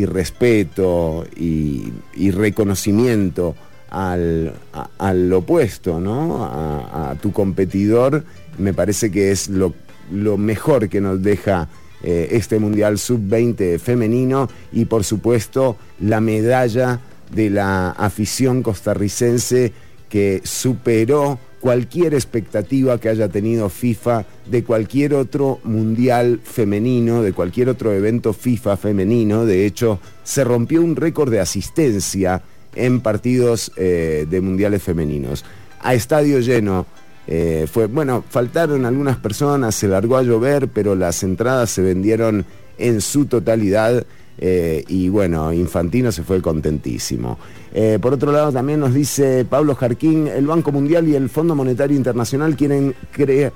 respeto y, reconocimiento al, al opuesto, ¿no? A, a tu competidor, me parece que es lo, lo mejor que nos deja eh, este Mundial Sub-20 femenino y por supuesto la medalla de la afición costarricense que superó cualquier expectativa que haya tenido FIFA de cualquier otro mundial femenino, de cualquier otro evento FIFA femenino. De hecho, se rompió un récord de asistencia en partidos eh, de mundiales femeninos. A estadio lleno. eh, fue, bueno, faltaron algunas personas, se largó a llover, pero las entradas se vendieron en su totalidad. Eh, y bueno, Infantino se fue contentísimo. Eh, por otro lado, también nos dice Pablo Jarquín, el Banco Mundial y el Fondo Monetario Internacional quieren, crea-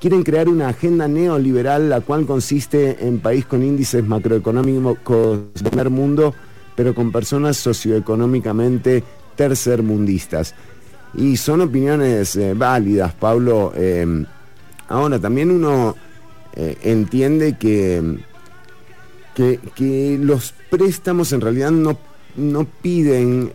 quieren crear una agenda neoliberal, la cual consiste en país con índices macroeconómicos del primer mundo, pero con personas socioeconómicamente tercermundistas. Y son opiniones eh, válidas, Pablo. Ahora, también uno entiende que, que, los préstamos en realidad no, no piden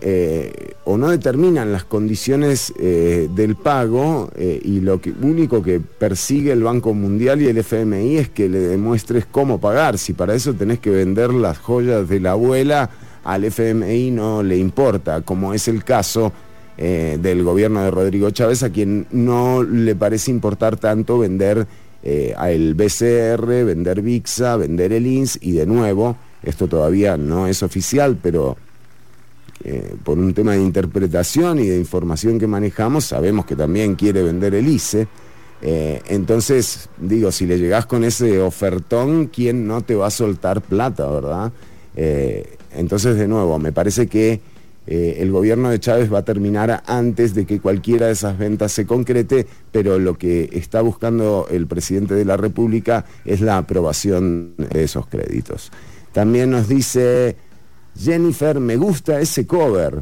o no determinan las condiciones del pago y lo único que persigue el Banco Mundial y el FMI es que le demuestres cómo pagar. Si para eso tenés que vender las joyas de la abuela, al FMI no le importa, como es el caso eh, del gobierno de Rodrigo Chávez, a quien no le parece importar tanto vender eh, al BCR, vender VIXA, vender el INS y de nuevo, esto todavía no es oficial, pero eh, por un tema de interpretación y de información que manejamos, sabemos que también quiere vender el ICE. entonces, digo, si le llegás con ese ofertón, ¿quién no te va a soltar plata, verdad? entonces, de nuevo, me parece que eh, el gobierno de Chávez va a terminar antes de que cualquiera de esas ventas se concrete, pero lo que está buscando el presidente de la República es la aprobación de esos créditos. También nos dice Jennifer, me gusta ese cover.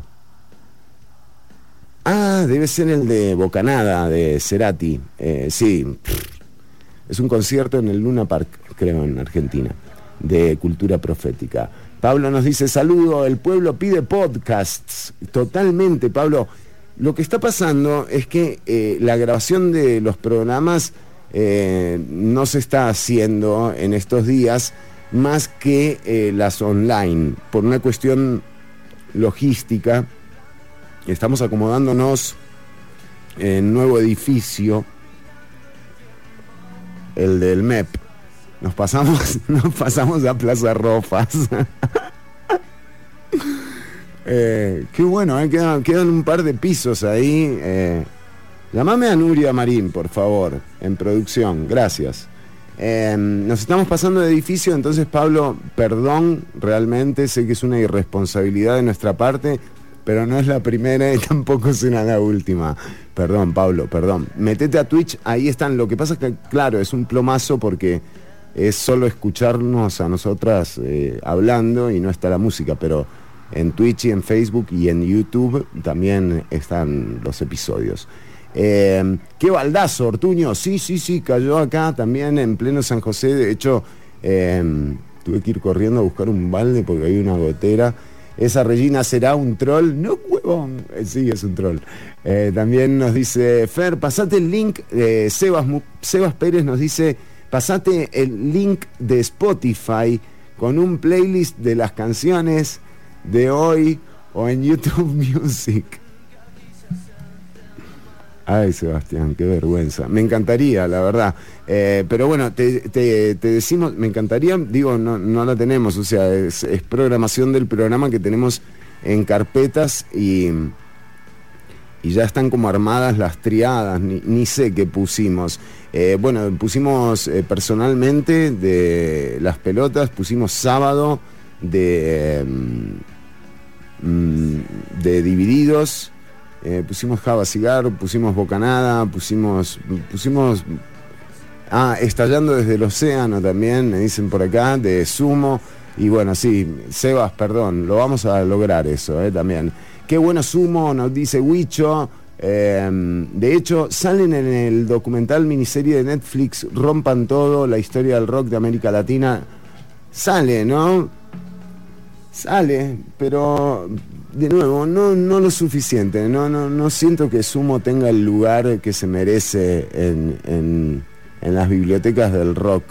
Ah, debe ser el de Bocanada, de Cerati. Eh, sí, es un concierto en el Luna Park, creo, en Argentina, de cultura profética. Pablo nos dice, saludo, el pueblo pide podcasts. Totalmente, Pablo. Lo que está pasando es que eh, la grabación de los programas eh, no se está haciendo en estos días más que eh, las online, por una cuestión logística. Estamos acomodándonos en nuevo edificio, el del MEP, nos pasamos, nos pasamos a Plaza Rofas. Eh, qué bueno, eh, quedan, un par de pisos ahí. Eh. llamame a Nuria Marín, por favor, en producción. Gracias. nos estamos pasando de edificio, entonces Pablo, perdón, realmente sé que es una irresponsabilidad de nuestra parte, pero no es la primera y tampoco será la última. Perdón, Pablo, perdón. Metete a Twitch, ahí están. Lo que pasa es que, claro, es un plomazo porque es solo escucharnos a nosotras eh, hablando y no está la música, pero en Twitch y en Facebook y en YouTube también están los episodios. Eh, qué baldazo, Ortuño. Sí, sí, sí, cayó acá también en pleno San José. De hecho, eh, tuve que ir corriendo a buscar un balde porque hay una gotera. Esa Regina será un troll. No, huevón. sí, es un troll. también nos dice Fer, pasate el link. Sebas, Sebas Pérez nos dice pasate el link de Spotify con un playlist de las canciones de hoy o en YouTube Music. Ay, Sebastián, qué vergüenza. Me encantaría, la verdad. Eh, pero bueno, te, decimos, me encantaría, digo, no, no la tenemos, o sea, es, programación del programa que tenemos en carpetas y, y ya están como armadas las triadas, ni, ni sé qué pusimos. Eh, bueno, pusimos eh, personalmente de las pelotas, pusimos sábado de, mm, mm, de divididos, eh, pusimos Java Cigar, pusimos Bocanada, pusimos, pusimos, ah, estallando desde el océano también, me dicen por acá, de Sumo. Y bueno, sí, Sebas, perdón, lo vamos a lograr eso también. Qué bueno Sumo, nos dice Huicho. Em, de hecho, salen en el documental miniserie de Netflix Rompan Todo, la historia del rock de América Latina. Sale, ¿no? Sale, pero de nuevo, no, no lo suficiente. No, no, no siento que Sumo tenga el lugar que se merece en, las bibliotecas del rock.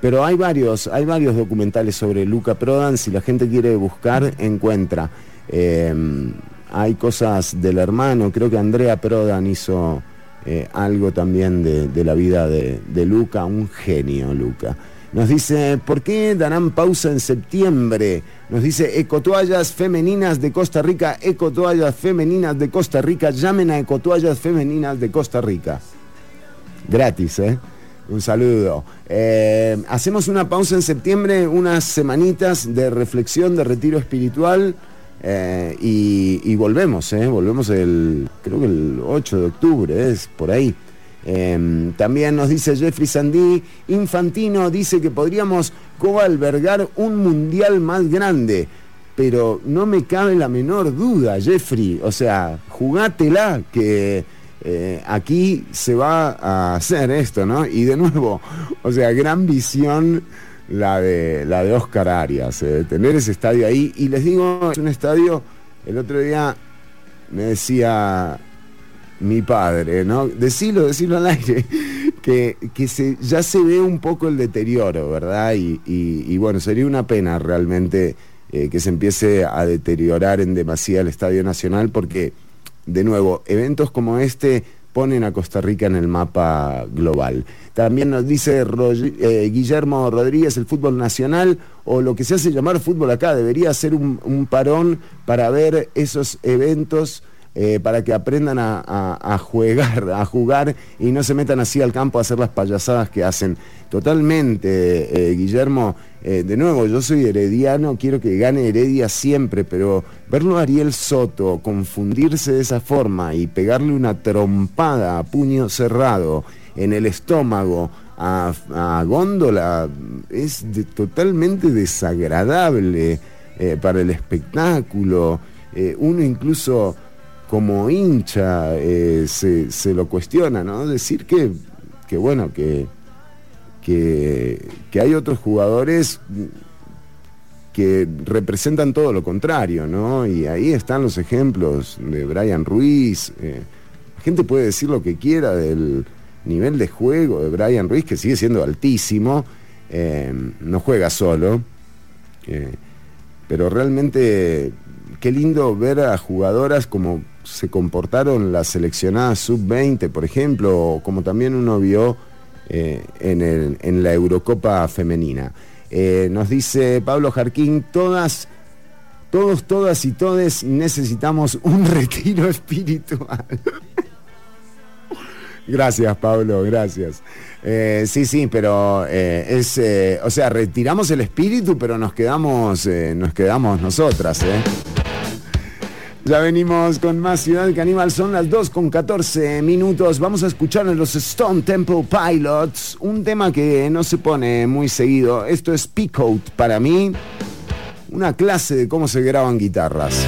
Pero hay varios, hay varios documentales sobre Luca Prodan. Si la gente quiere buscar, encuentra. Em, hay cosas del hermano, creo que Andrea Prodan hizo eh, algo también de, la vida de, Luca, un genio Luca. Nos dice, ¿por qué darán pausa en septiembre? Nos dice, Ecotoallas Femeninas de Costa Rica, Ecotoallas Femeninas de Costa Rica, llamen a Ecotoallas Femeninas de Costa Rica. Gratis, ¿eh? Un saludo. Eh, hacemos una pausa en septiembre, unas semanitas de reflexión, de retiro espiritual. Eh, y, volvemos, eh, volvemos el, creo que el 8 de octubre, es por ahí. Em, también nos dice Jeffrey Sandí, Infantino dice que podríamos coalbergar un mundial más grande. pero no me cabe la menor duda, Jeffrey. O sea, jugátela que eh, aquí se va a hacer esto, ¿no? Y de nuevo, o sea, gran visión la de, la de Oscar Arias, eh, tener ese estadio ahí. Y les digo, es un estadio, el otro día me decía mi padre, ¿no? Decilo, decilo al aire, que, que se, ya se ve un poco el deterioro, ¿verdad? Y, bueno, sería una pena realmente eh, que se empiece a deteriorar en demasía el Estadio Nacional porque, de nuevo, eventos como este ponen a Costa Rica en el mapa global. También nos dice eh, Guillermo Rodríguez, el fútbol nacional, o lo que se hace llamar fútbol acá, debería ser un parón para ver esos eventos eh, para que aprendan a, jugar, a jugar y no se metan así al campo a hacer las payasadas que hacen. Totalmente, eh, Guillermo, eh, de nuevo, yo soy herediano, quiero que gane Heredia siempre, pero verlo a Ariel Soto confundirse de esa forma y pegarle una trompada a puño cerrado en el estómago a, Góndola es totalmente desagradable para el espectáculo. uno incluso como hincha eh, se, lo cuestiona, ¿no? Decir que, que bueno, que, que, hay otros jugadores que representan todo lo contrario, ¿no? Y ahí están los ejemplos de Brian Ruiz. Eh, la gente puede decir lo que quiera del nivel de juego de Brian Ruiz, que sigue siendo altísimo, eh, no juega solo, pero realmente qué lindo ver a jugadoras como se comportaron las seleccionadas sub-20, por ejemplo, o como también uno vio eh, en, la Eurocopa femenina. Eh, nos dice Pablo Jarquín, todas, todos, todas y todes necesitamos un retiro espiritual. gracias, Pablo, gracias. Eh, sí, sí, pero es, o sea, retiramos el espíritu, pero nos quedamos, nos quedamos nosotras. Ya venimos con más Ciudad Caníbal, son las 2 con 14 minutos. Vamos a escuchar en los Stone Temple Pilots, un tema que no se pone muy seguido. Esto es Peacoat para mí, una clase de cómo se graban guitarras.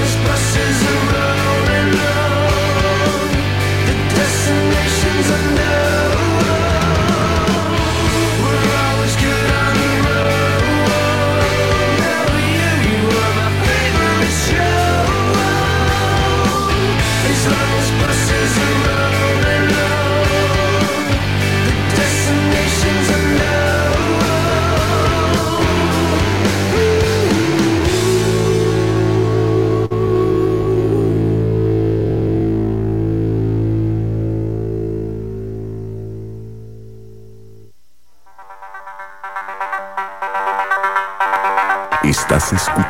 This bus. se escuta.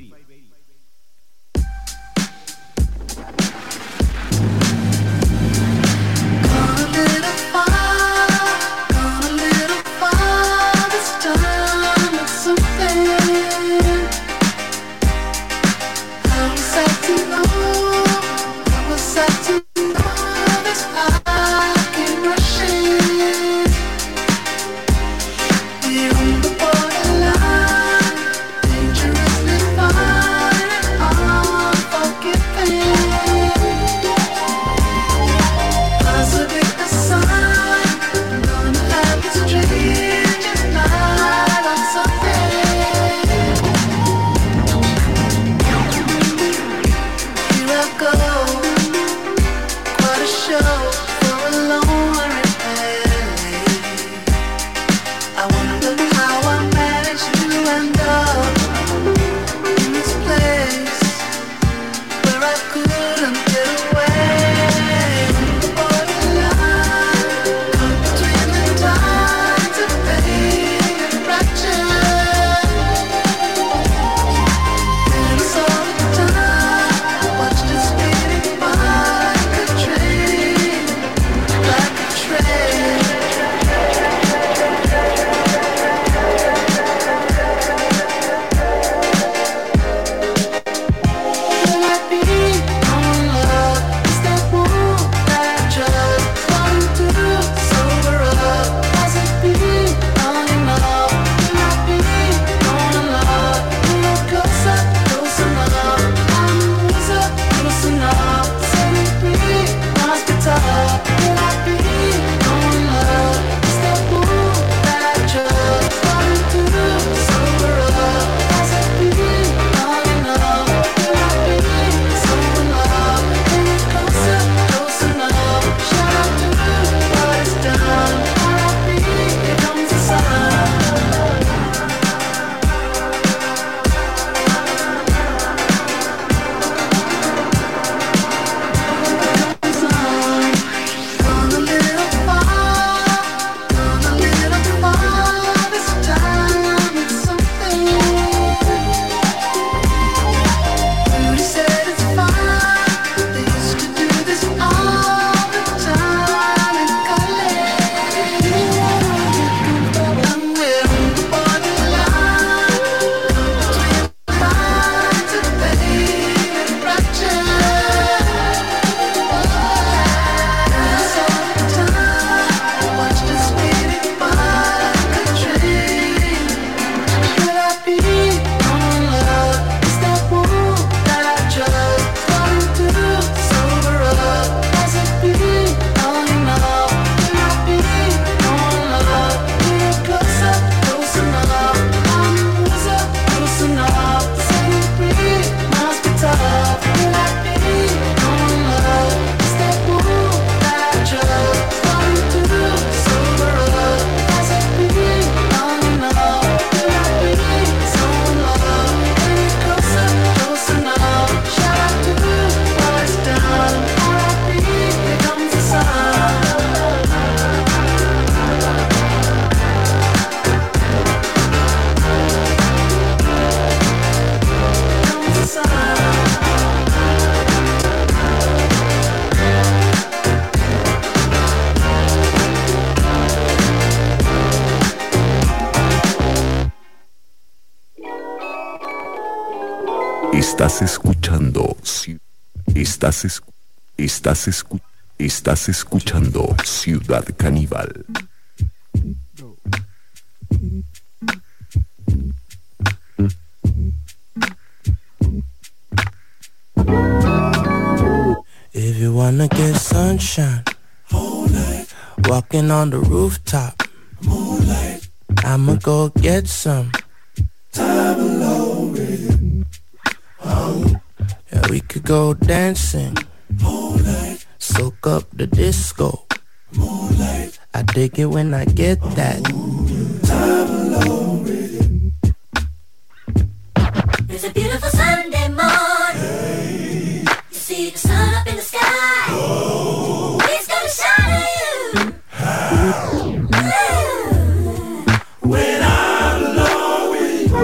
Estás escu, estás escuchando Ciudad Caníbal. If you wanna get sunshine, walking on the rooftop, moonlight, I'ma go get some. It when I get that. Time alone with you. It's a beautiful Sunday morning. You see the sun up in the sky. It's gonna shine on you. When I'm alone with you.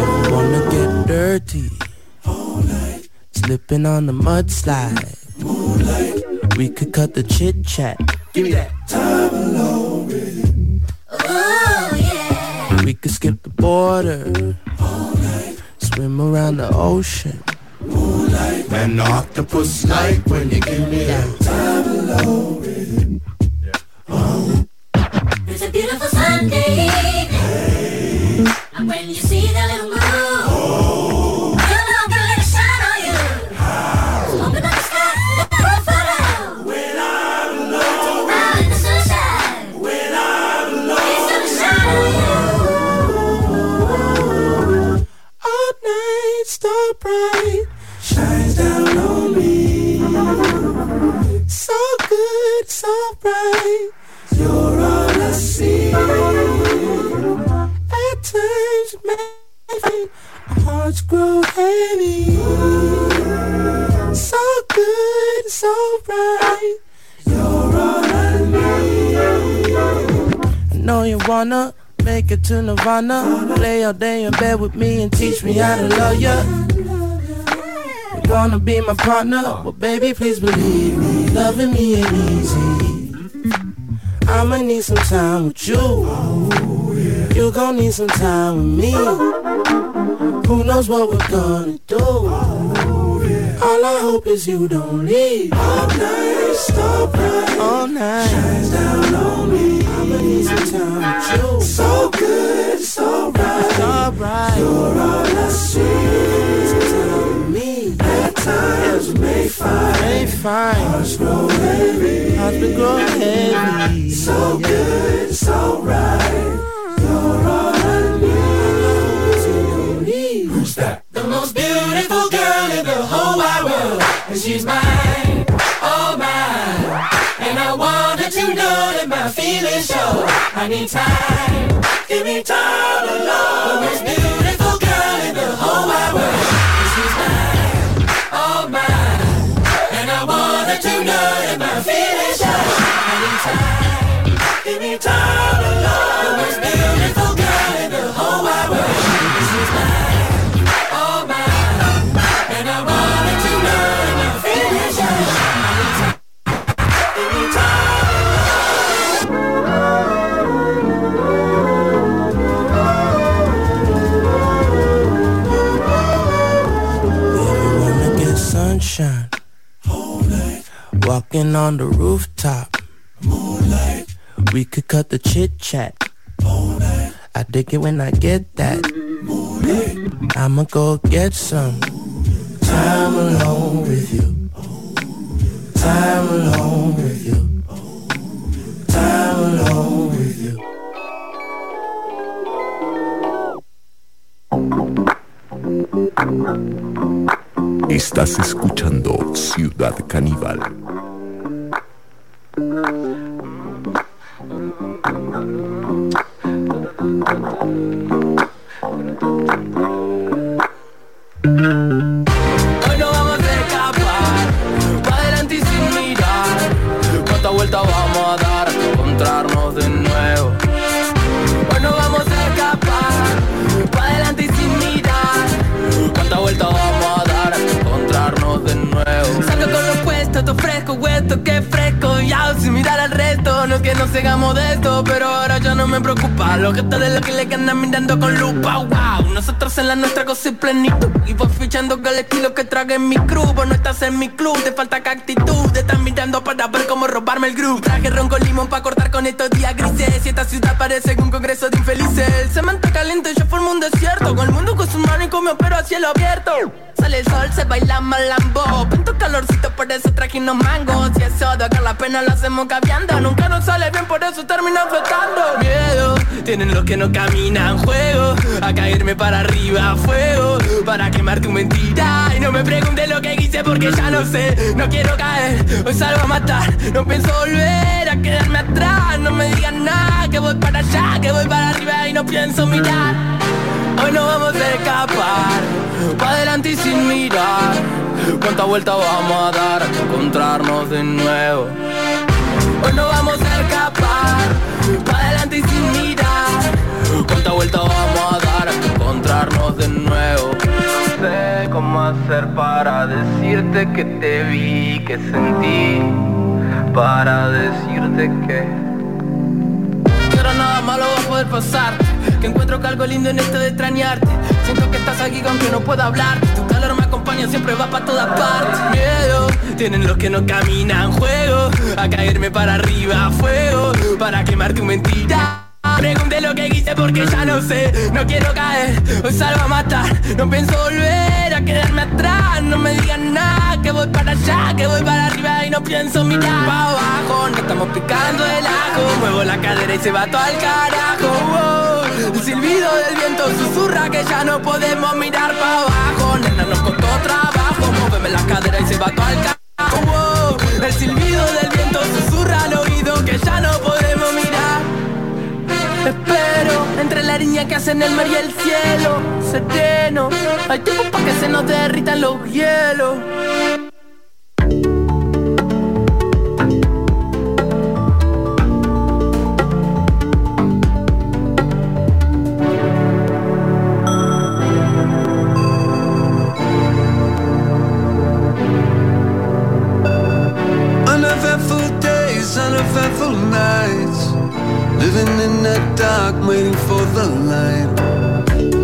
If you wanna get dirty, slipping on the mudslide. We could cut the chit chat. Give me that. It to Nirvana. Lay all day in bed with me and teach me how to love ya. You wanna be my partner? Well, baby, please believe me. Loving me ain't easy. I'ma need some time with you. You gon' need some time with me. Who knows what we're gonna do? All I hope is you don't leave. All night, stop right. All night, shines down on me. I'ma need some time with you. So good, so right. You're all I see. With me. At times may find. May find. Hearts grow heavy. Hearts heavy. So good, so right. You're all feelings show. I need time, give me time alone. The most beautiful girl in the whole wide world. And she's mine, all mine. And I want her to know that my feelings show. I need time, give me time alone. Walking on the rooftop, moonlight. We could cut the chit chat. I dig it when I get that. Moonlight. I'ma go get some time alone with you. Time alone with you. Time alone with you. Estás escuchando Ciudad Caníbal. Hoy que nos cegamos de esto, pero ahora ya no me preocupa. Lo que de lo que le andan mirando con lupa. Wow, nosotros en la nuestra cosa y plenitud. Y voy fichando que el estilo que trague en mi crew. Vos no estás en mi club, te falta que actitud. Te están mirando para ver cómo robarme el groove. Traje ron con limón para cortar con estos días grises. Y esta ciudad parece un congreso de infelices. El cemento caliente, yo formo un desierto. Con el mundo con su mano y come pero a cielo abierto. Sale el sol, se baila malambo. Pinto calorcito, por eso traje unos mangos. Y eso de acá la pena lo hacemos cambiando Nunca nos sale bien, por eso termina flotando Tienen los que no caminan Juego, a caerme para arriba Fuego, para quemar tu mentira. Y no me preguntes lo que hice porque ya no sé No quiero caer, hoy salgo a matar. No pienso volver a quedarme atrás No me digan nada, que voy para allá Que voy para arriba y no pienso mirar. Hoy no vamos a escapar Pa' adelante y sin mirar. ¿Cuántas vueltas vamos a dar hasta encontrarnos de nuevo? Hoy no vamos a escapar ¿Cuántas vueltas vamos a dar hasta encontrarnos de nuevo? No sé cómo hacer para decirte que te vi, que sentí Para decirte que nada malo va a poder pasar Que encuentro que algo lindo en esto de extrañarte. Siento que estás aquí aunque no pueda hablar Tu calor me acompaña, siempre va para todas partes. Miedo, tienen los que no caminan Juego, a caerme para arriba Fuego, para quemar tu mentira Pregunté lo que hice porque ya no sé. No quiero caer, hoy salgo a matar. No pienso volver a quedarme atrás. No me digan nada, que voy para allá Que voy para arriba y no pienso mirar. Pa' abajo, no estamos picando el ajo. Muevo la cadera y se va todo al carajo. Wow. El silbido del viento susurra que ya no podemos mirar pa' abajo. Nena, nos costó trabajo. Móveme la cadera y se va todo al carajo. Wow. El silbido del viento susurra al oído que ya no podemos Espero entre la niña que hacen el mar y el cielo sereno. Hay tiempo para que se nos derritan los hielos. Living in the dark, waiting for the light.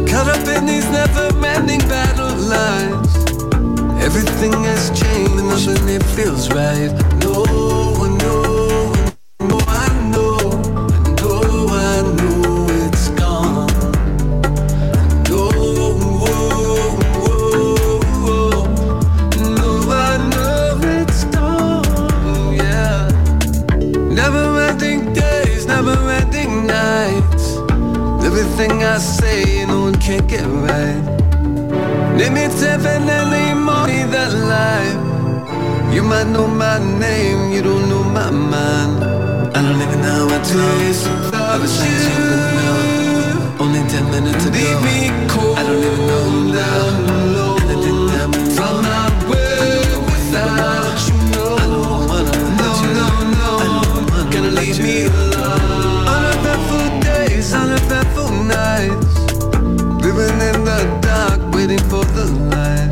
Caught up in these never ending battle lines. Everything has changed, and nothing it feels right. No, I know, Everything I say, no one can get right. Definitely more than life. You might know my name, you don't know my mind. I don't even know what to do. I was saying. Only ten minutes ago. Leave me cold. I don't even know now. And I didn't have from my way without you. Waiting for the light.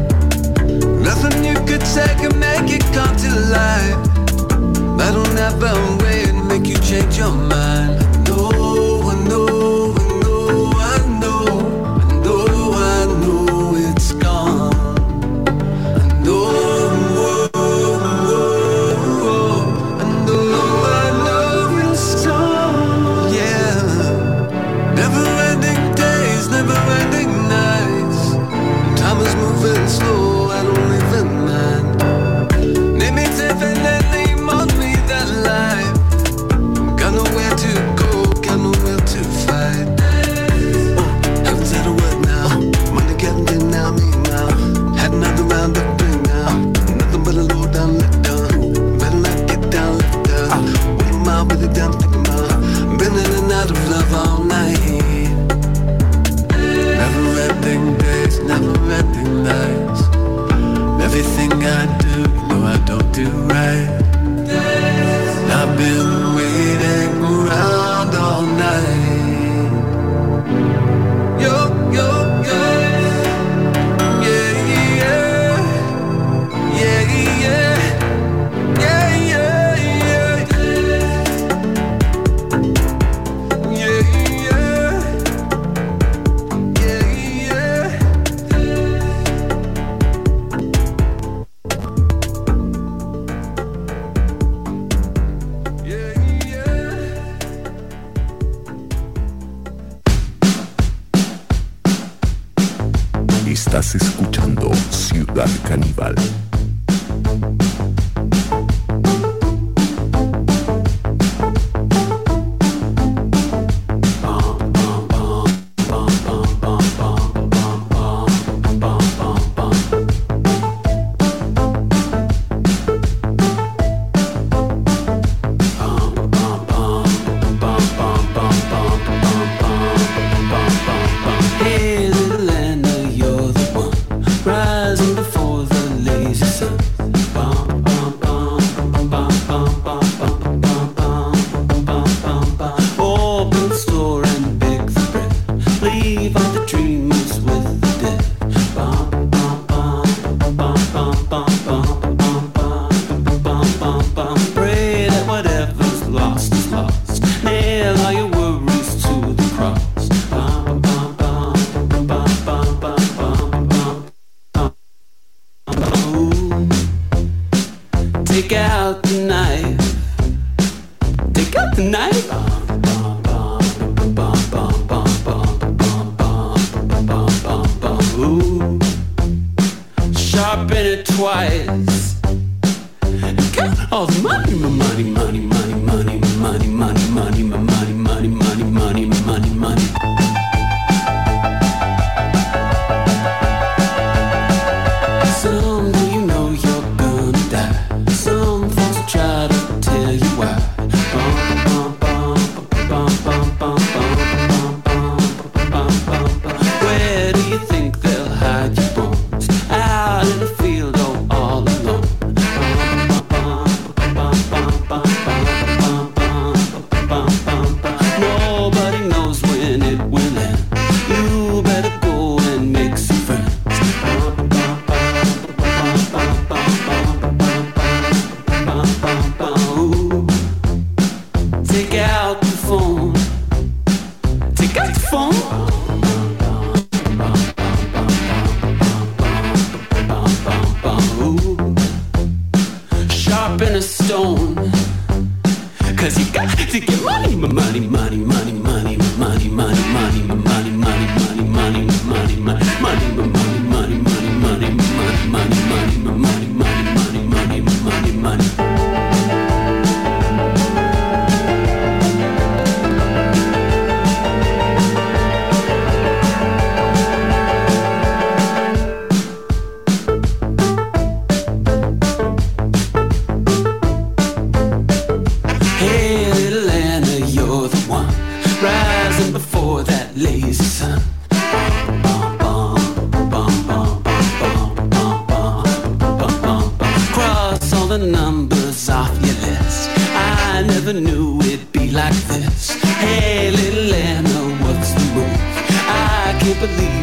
Nothing you could say can make it come to life. I don't way to make you change your mind. Believe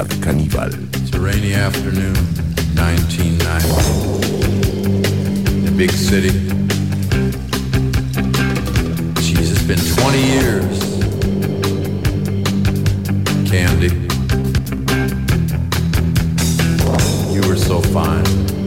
ciudad caníbal. It's a rainy afternoon, 1990. The big city. Jeez, it's been 20 years. Candy. You were so fine.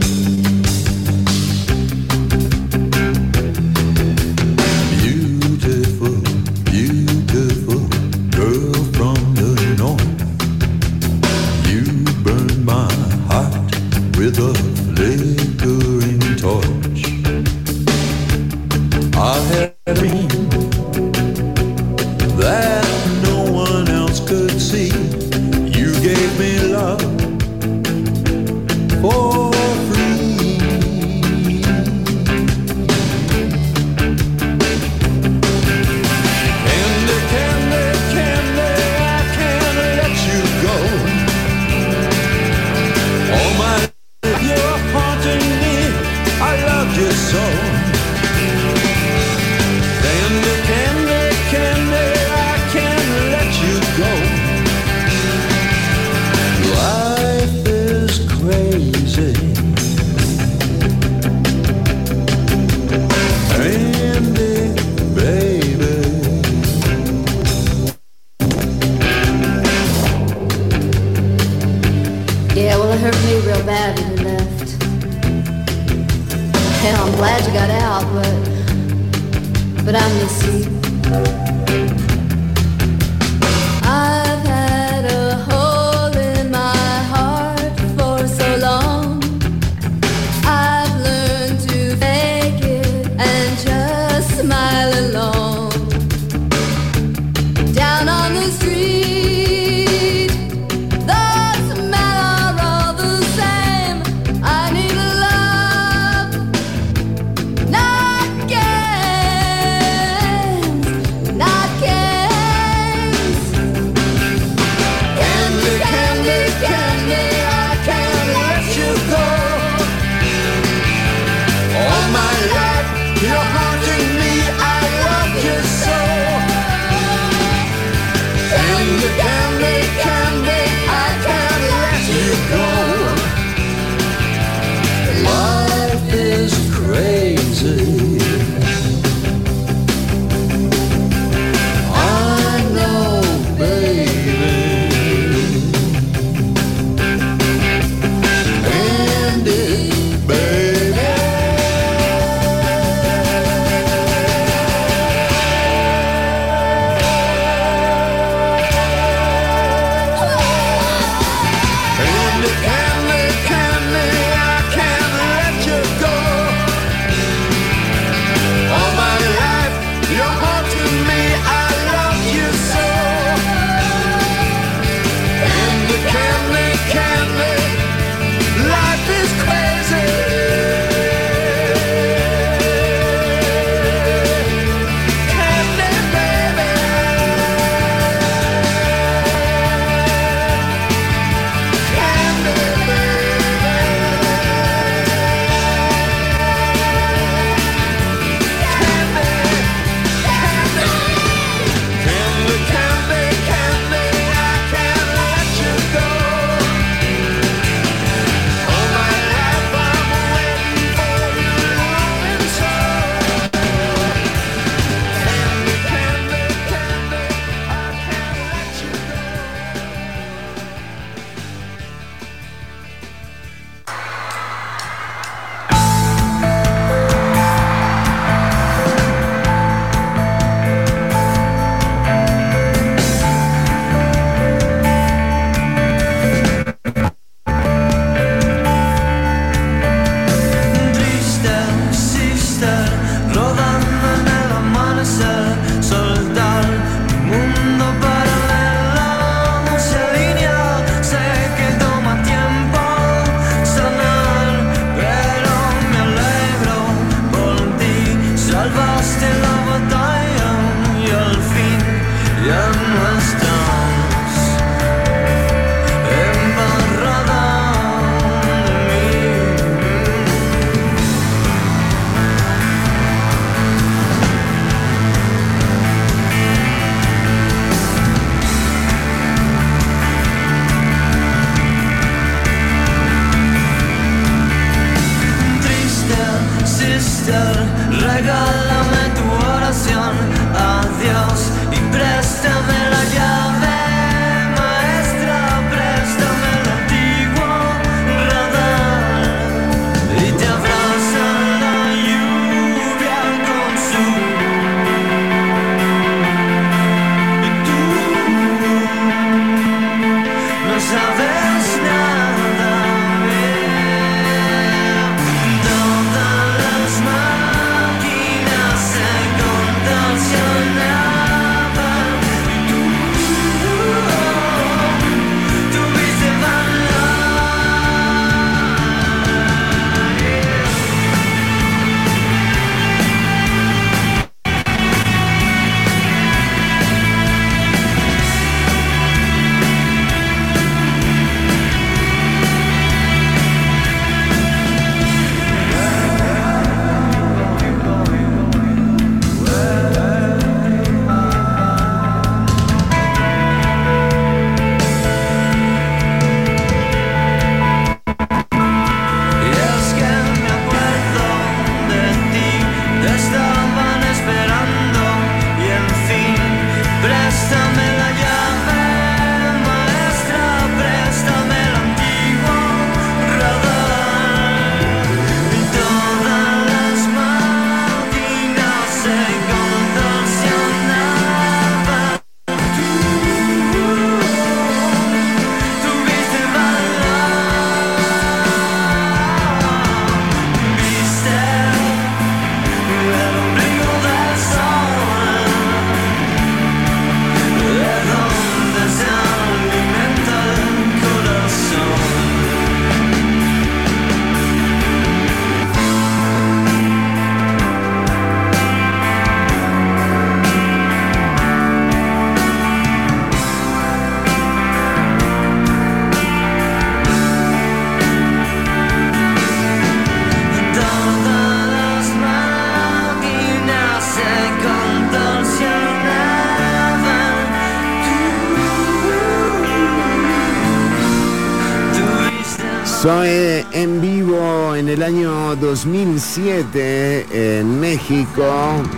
Soy en vivo en el año 2007 en México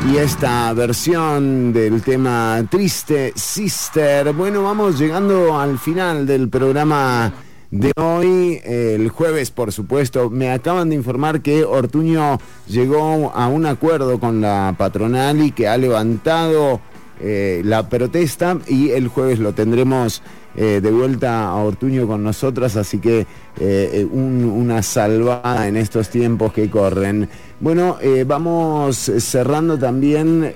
y esta versión del tema Triste Sister. Bueno, vamos llegando al final del programa de hoy, el jueves por supuesto. Me acaban de informar que Ortuño llegó a un acuerdo con la patronal y que ha levantado eh, la protesta y el jueves lo tendremos eh, de vuelta a Ortuño con nosotras, así que eh, eh, un- una salvada en estos tiempos que corren. Bueno, vamos cerrando también.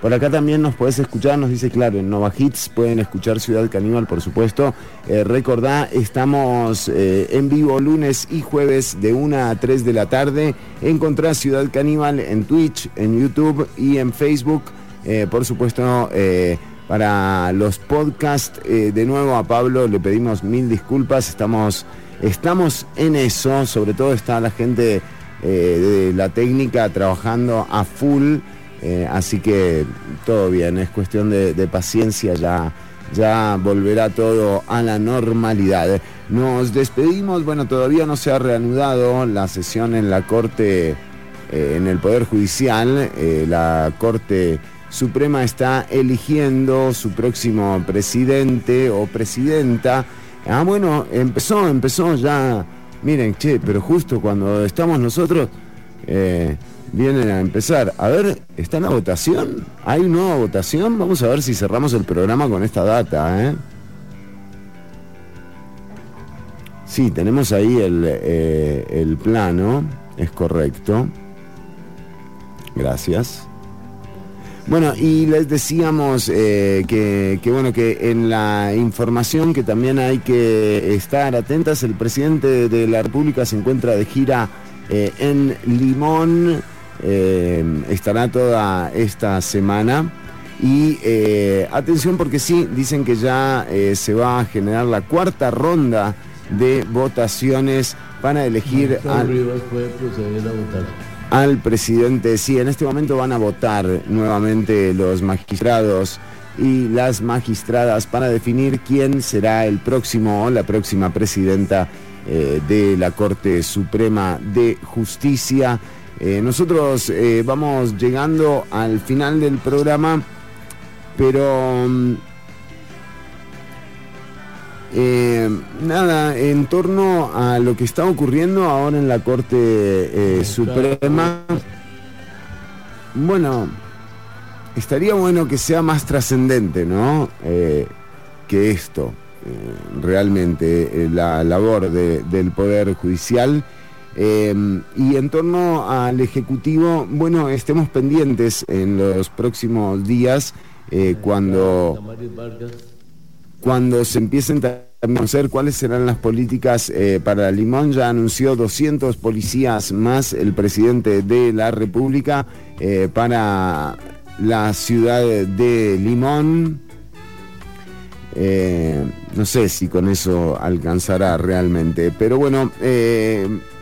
por acá también nos podés escuchar, nos dice claro, en Nova Hits pueden escuchar Ciudad Caníbal, por supuesto. Recordá, estamos en vivo lunes y jueves de 1 a 3 de la tarde. Encontrás Ciudad Caníbal en Twitch, en YouTube y en Facebook. Por supuesto, para los podcasts, eh, de nuevo a Pablo le pedimos mil disculpas. Estamos, estamos en eso, sobre todo está la gente eh, de la técnica trabajando a full. Eh, así que todo bien, es cuestión de, paciencia, ya, ya volverá todo a la normalidad. Nos despedimos, bueno, todavía no se ha reanudado la sesión en la Corte, en el Poder Judicial, la Corte Suprema está eligiendo su próximo presidente o presidenta. Ah, bueno, empezó, empezó ya. Miren, che, pero justo cuando estamos nosotros, eh, vienen a empezar. A ver, ¿está la votación? ¿Hay nueva votación? Vamos a ver si cerramos el programa con esta data, ¿eh? Sí, tenemos ahí el, eh, el plano, es correcto. Gracias. Bueno, y les decíamos eh, que, que, bueno, que en la información que también hay que estar atentas, el presidente de la República se encuentra de gira eh, en Limón, eh, estará toda esta semana. Y atención porque sí, dicen que ya se va a generar la cuarta ronda de votaciones para elegir al, Rivas puede proceder a votar. Al presidente. Sí, en este momento van a votar nuevamente los magistrados y las magistradas para definir quién será el próximo o la próxima presidenta eh, de la Corte Suprema de Justicia. Eh, nosotros eh, vamos llegando al final del programa, pero mm, eh, nada, en torno a lo que está ocurriendo ahora en la Corte eh, Suprema, bueno, estaría bueno que sea más trascendente, ¿no? Eh, que esto, eh, realmente, la labor de- del Poder Judicial. Y en torno al Ejecutivo, bueno, estemos pendientes en los próximos días cuando. Cuando se empiecen a conocer cuáles serán las políticas eh, para Limón, ya anunció 200 policías más el presidente de la República eh, para la ciudad de Limón. Eh, no sé si con eso alcanzará realmente, pero bueno,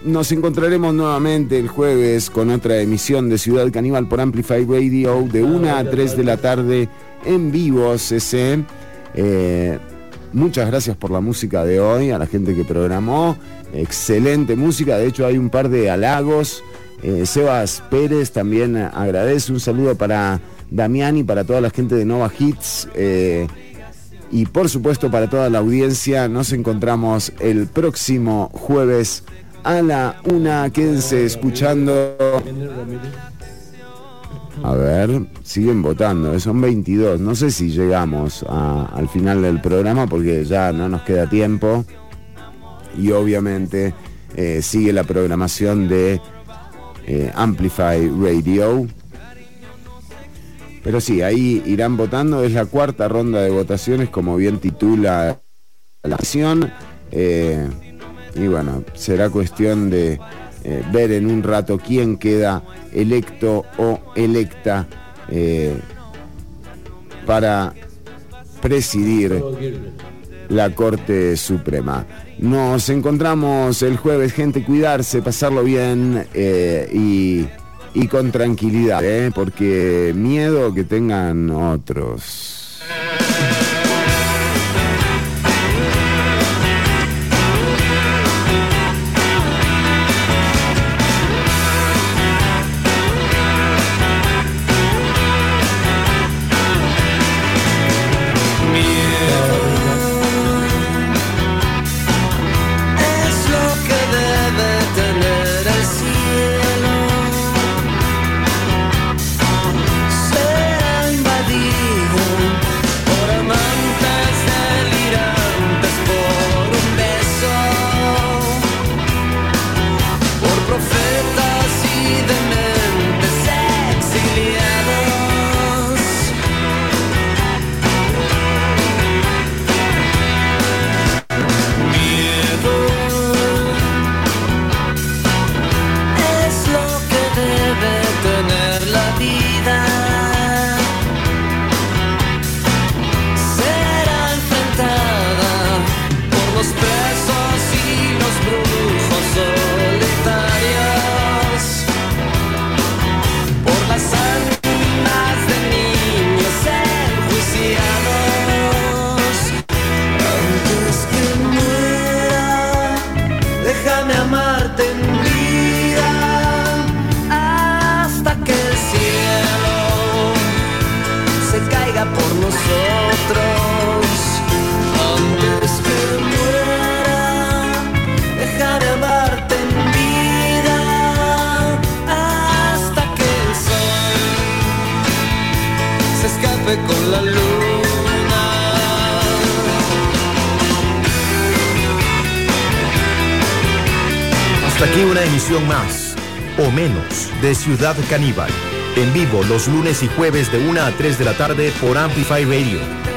nos encontraremos nuevamente el jueves con otra emisión de Ciudad Caníbal por Amplify Radio de 1 a 3 de la tarde en vivo, CC. Eh, muchas gracias por la música de hoy, a la gente que programó. Excelente música, de hecho hay un par de halagos. Eh, Sebas Pérez también agradece. Un saludo para Damián y para toda la gente de Nova Hits. eh, y por supuesto para toda la audiencia, nos encontramos el próximo jueves a la una. Quédense escuchando. A ver, siguen votando, eh, son 22. No sé si llegamos al final del programa porque ya no nos queda tiempo. Y obviamente eh, sigue la programación de eh, Amplify Radio. Pero sí, ahí irán votando. Es la cuarta ronda de votaciones, como bien titula la acción. Y bueno, será cuestión de eh, ver en un rato quién queda electo o electa eh, para presidir la Corte Suprema. Nos encontramos el jueves, gente, cuidarse, pasarlo bien eh, y, y con tranquilidad, porque miedo que tengan otros. Ciudad Caníbal. En vivo los lunes y jueves de 1 a 3 de la tarde por Amplify Radio.